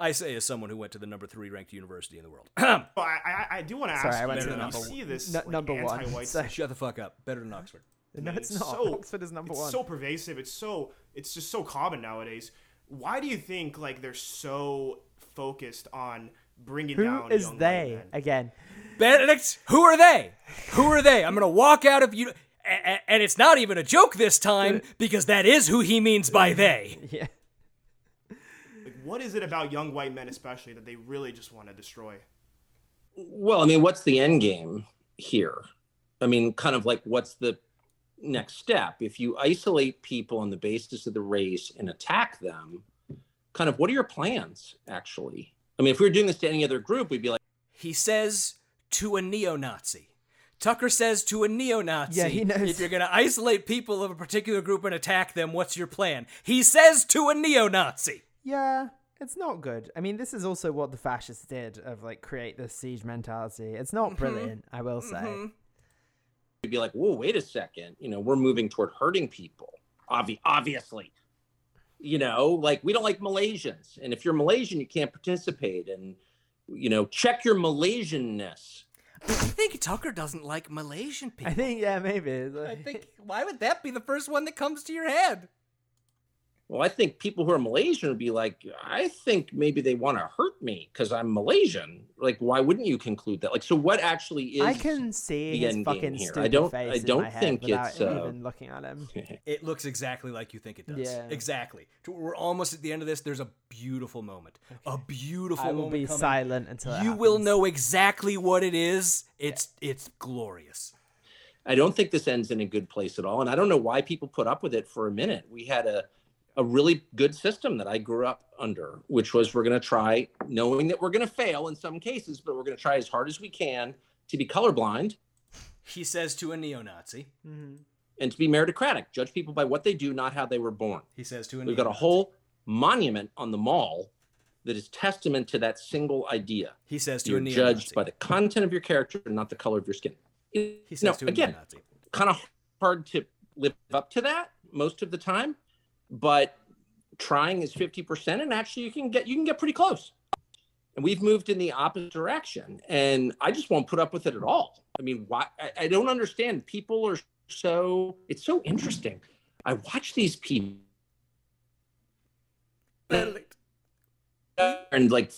I say as someone who went to the number three ranked university in the world. But I, I, I do want to ask Sorry, I you, went to you the number one. see this Nu- like, number one. anti-white So- Shut the fuck up. Better than Oxford. No, Man, it's not. So, Oxford is number one. it's one. so pervasive. It's so it's just so common nowadays. Why do you think like they're so focused on bringing Who down is young white they men. again? Benedict, who are they? Who are they? I'm gonna walk out of you, a- a- and it's not even a joke this time because that is who he means by they. Yeah. Like, what is it about young white men, especially, that they really just want to destroy? Well, I mean, what's the end game here? I mean, kind of like what's the next step? If you isolate people on the basis of the race and attack them, kind of what are your plans actually? I mean, if we were doing this to any other group, we'd be like, He says to a neo-Nazi. Tucker says to a neo-Nazi, Yeah, he knows. if you're gonna isolate people of a particular group and attack them, what's your plan? He says to a neo-Nazi. Yeah, it's not good. I mean, this is also what the fascists did of like create this siege mentality. It's not mm-hmm. brilliant, I will mm-hmm. say. We'd be like, whoa, wait a second. You know, we're moving toward hurting people. Obvi- obviously. You know, like we don't like Malaysians. And if you're Malaysian, you can't participate. And, you know, check your Malaysianness. I think Tucker doesn't like Malaysian people. I think yeah, maybe. I think why would that be the first one that comes to your head? Well, I think people who are Malaysian would be like, I think maybe they want to hurt me because I'm Malaysian. Like, why wouldn't you conclude that? Like, so what actually is I can see the his end game fucking here? stupid I don't. face I don't my head think without it's. Uh, even looking at him. It looks exactly like you think it does. Yeah. Exactly. We're almost at the end of this. There's a beautiful moment. A beautiful I will moment be coming. silent until it you will know exactly what it is. It's it's glorious. I don't think this ends in a good place at all. And I don't know why people put up with it for a minute. We had a, a really good system that I grew up under, which was we're going to try, knowing that we're going to fail in some cases, but we're going to try as hard as we can to be colorblind He says to a neo-Nazi. Mm-hmm. and to be meritocratic, judge people by what they do, not how they were born. He says to a We've got a whole monument on the mall that is testament to that single idea. He says to You're a neo-Nazi. judged by the content of your character, not the color of your skin. He He says to a again, neo-Nazi. kind of hard to live up to that most of the time, but trying is 50% and actually you can get you can get pretty close. And we've moved in the opposite direction and I just won't put up with it at all. I mean, why I, I don't understand. People are so it's so interesting. I watch these people and like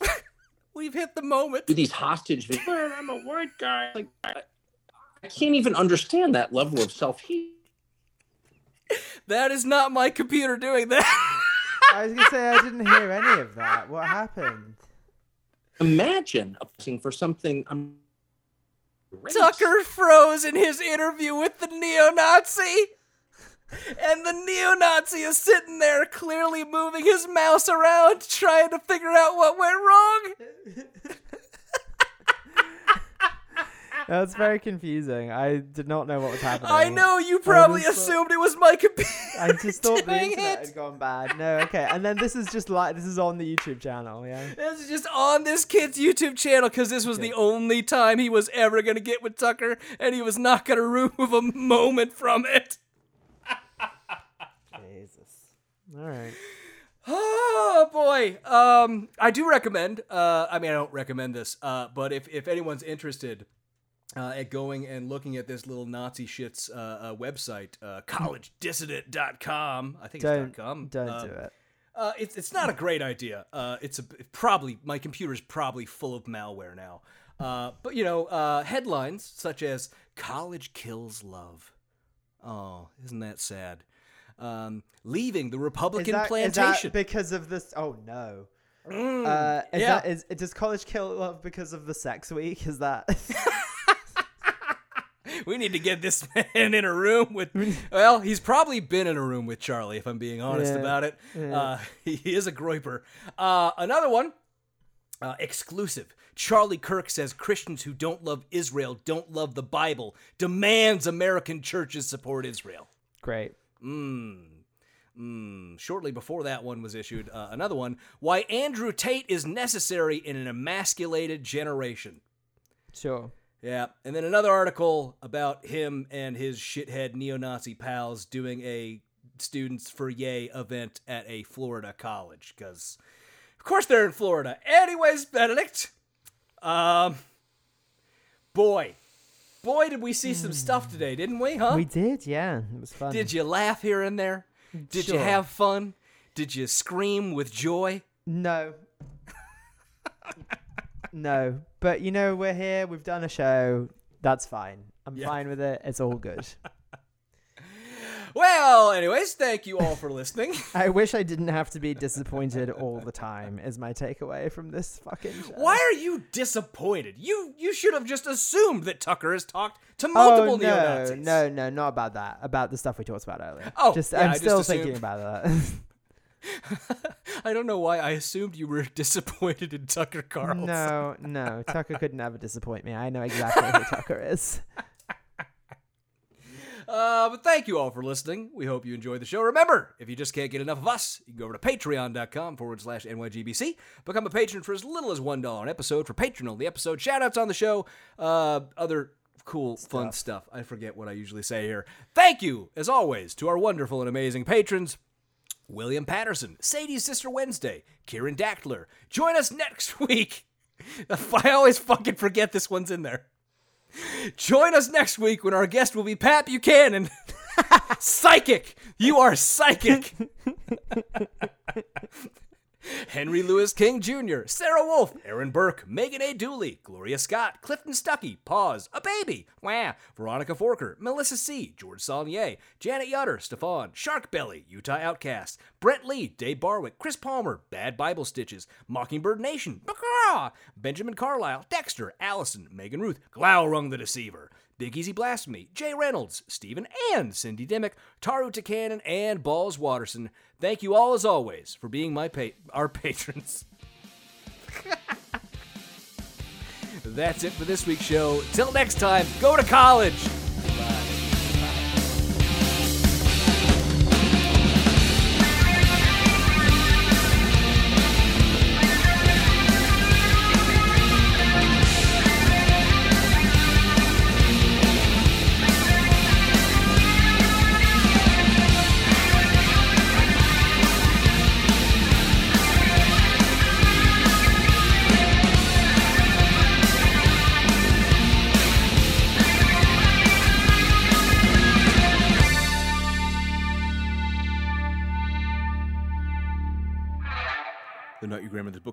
We've hit the moment. do these hostage videos. I'm a white guy. Like I, can't even understand that level of self-hate. That is not my computer doing that. I was gonna say I didn't hear any of that. What happened? Imagine applying for something. I'm Tucker froze in his interview with the neo-Nazi. And the neo-Nazi is sitting there clearly moving his mouse around trying to figure out what went wrong. That's very confusing. I did not know what was happening. I know you probably just thought- assumed it was my computer. I just thought the internet it. had gone bad. No, okay. And then this is just like this is on the YouTube channel, yeah. This is just on this kid's YouTube channel because this was the only time he was ever going to get with Tucker, and he was not going to remove a moment from it. Jesus. All right. Oh boy. Um, I do recommend. Uh, I mean, I don't recommend this. Uh, but if if anyone's interested. Uh, at going and looking at this little Nazi shit's uh, uh, website, uh, collegedissident.com. I think Don't it's .com. don't Uh, do it. Uh, it's it's not a great idea. Uh, it's a probably my computer's probably full of malware now. Uh, but you know, uh, headlines such as "College kills love." Oh, isn't that sad? Um, leaving the Is Republican that, is plantation. because of this? Oh no. Mm, Uh, is yeah. that is does college kill love because of the sex week? Is that? we need to get this man in a room with. Well, he's probably been in a room with Charlie, if I'm being honest Yeah, about it. yeah. Uh, he is a groyper. Uh, another one, uh, exclusive. Charlie Kirk says Christians who don't love Israel don't love the Bible. Demands American churches support Israel. Great. Mm. Mm. Shortly before that one was issued, uh, another one: Why Andrew Tate is necessary in an emasculated generation. Sure. Yeah, and then another article about him and his shithead neo-Nazi pals doing a students for Ye event at a Florida college because, of course, they're in Florida. Anyways, Benedict, um, boy, boy, did we see some stuff today, didn't we? Huh? We did, yeah. It was fun. Did you laugh here and there? Did you have fun? Did you scream with joy? No. no, but you know we're here. We've done a show. That's fine. I'm Yeah. fine with it. It's all good. Well, anyways, thank you all for listening. I wish I didn't have to be disappointed all the time. Is my takeaway from this fucking show. Why are you disappointed? You you should have just assumed that Tucker has talked to multiple oh, no, neo-Nazis. no, no, not about that. About the stuff we talked about earlier. Oh, just yeah, I'm I still thinking about that. I don't know why I assumed you were disappointed in Tucker Carlson. no, no, Tucker could never disappoint me. I know exactly who Tucker is. Uh, but thank you all for listening. We hope you enjoyed the show. Remember, if you just can't get enough of us, you can go over to patreon.com forward slash NYGBC. Become a patron for as little as $1 an episode for patron only episode, shout outs on the show, uh, other cool, fun stuff. I forget what I usually say here. Thank you, as always, to our wonderful and amazing patrons. William Patterson, Sadie's Sister Wednesday, Kieran Dachtler. Join us next week. I always fucking forget this one's in there. Join us next week when our guest will be Pat Buchanan. psychic! You are psychic! Henry Louis King Jr., Sarah Wolf, Aaron Burke, Megan A. Dooley, Gloria Scott, Clifton Stuckey, Pause, A Baby, Wah, Veronica Forker, Melissa C., George Saulnier, Janet Yutter, Stefan, Shark Belly, Utah Outcast, Brett Lee, Dave Barwick, Chris Palmer, Bad Bible Stitches, Mockingbird Nation, Baccarat, Benjamin Carlisle, Dexter, Allison, Megan Ruth, Glaurung the Deceiver, Big Easy Blasphemy, Jay Reynolds, Stephen and Cindy Dimmick, Taru Takanen, and Balls Watterson. Thank you all as always for being my pa- our patrons. That's it for this week's show. Till next time, go to college.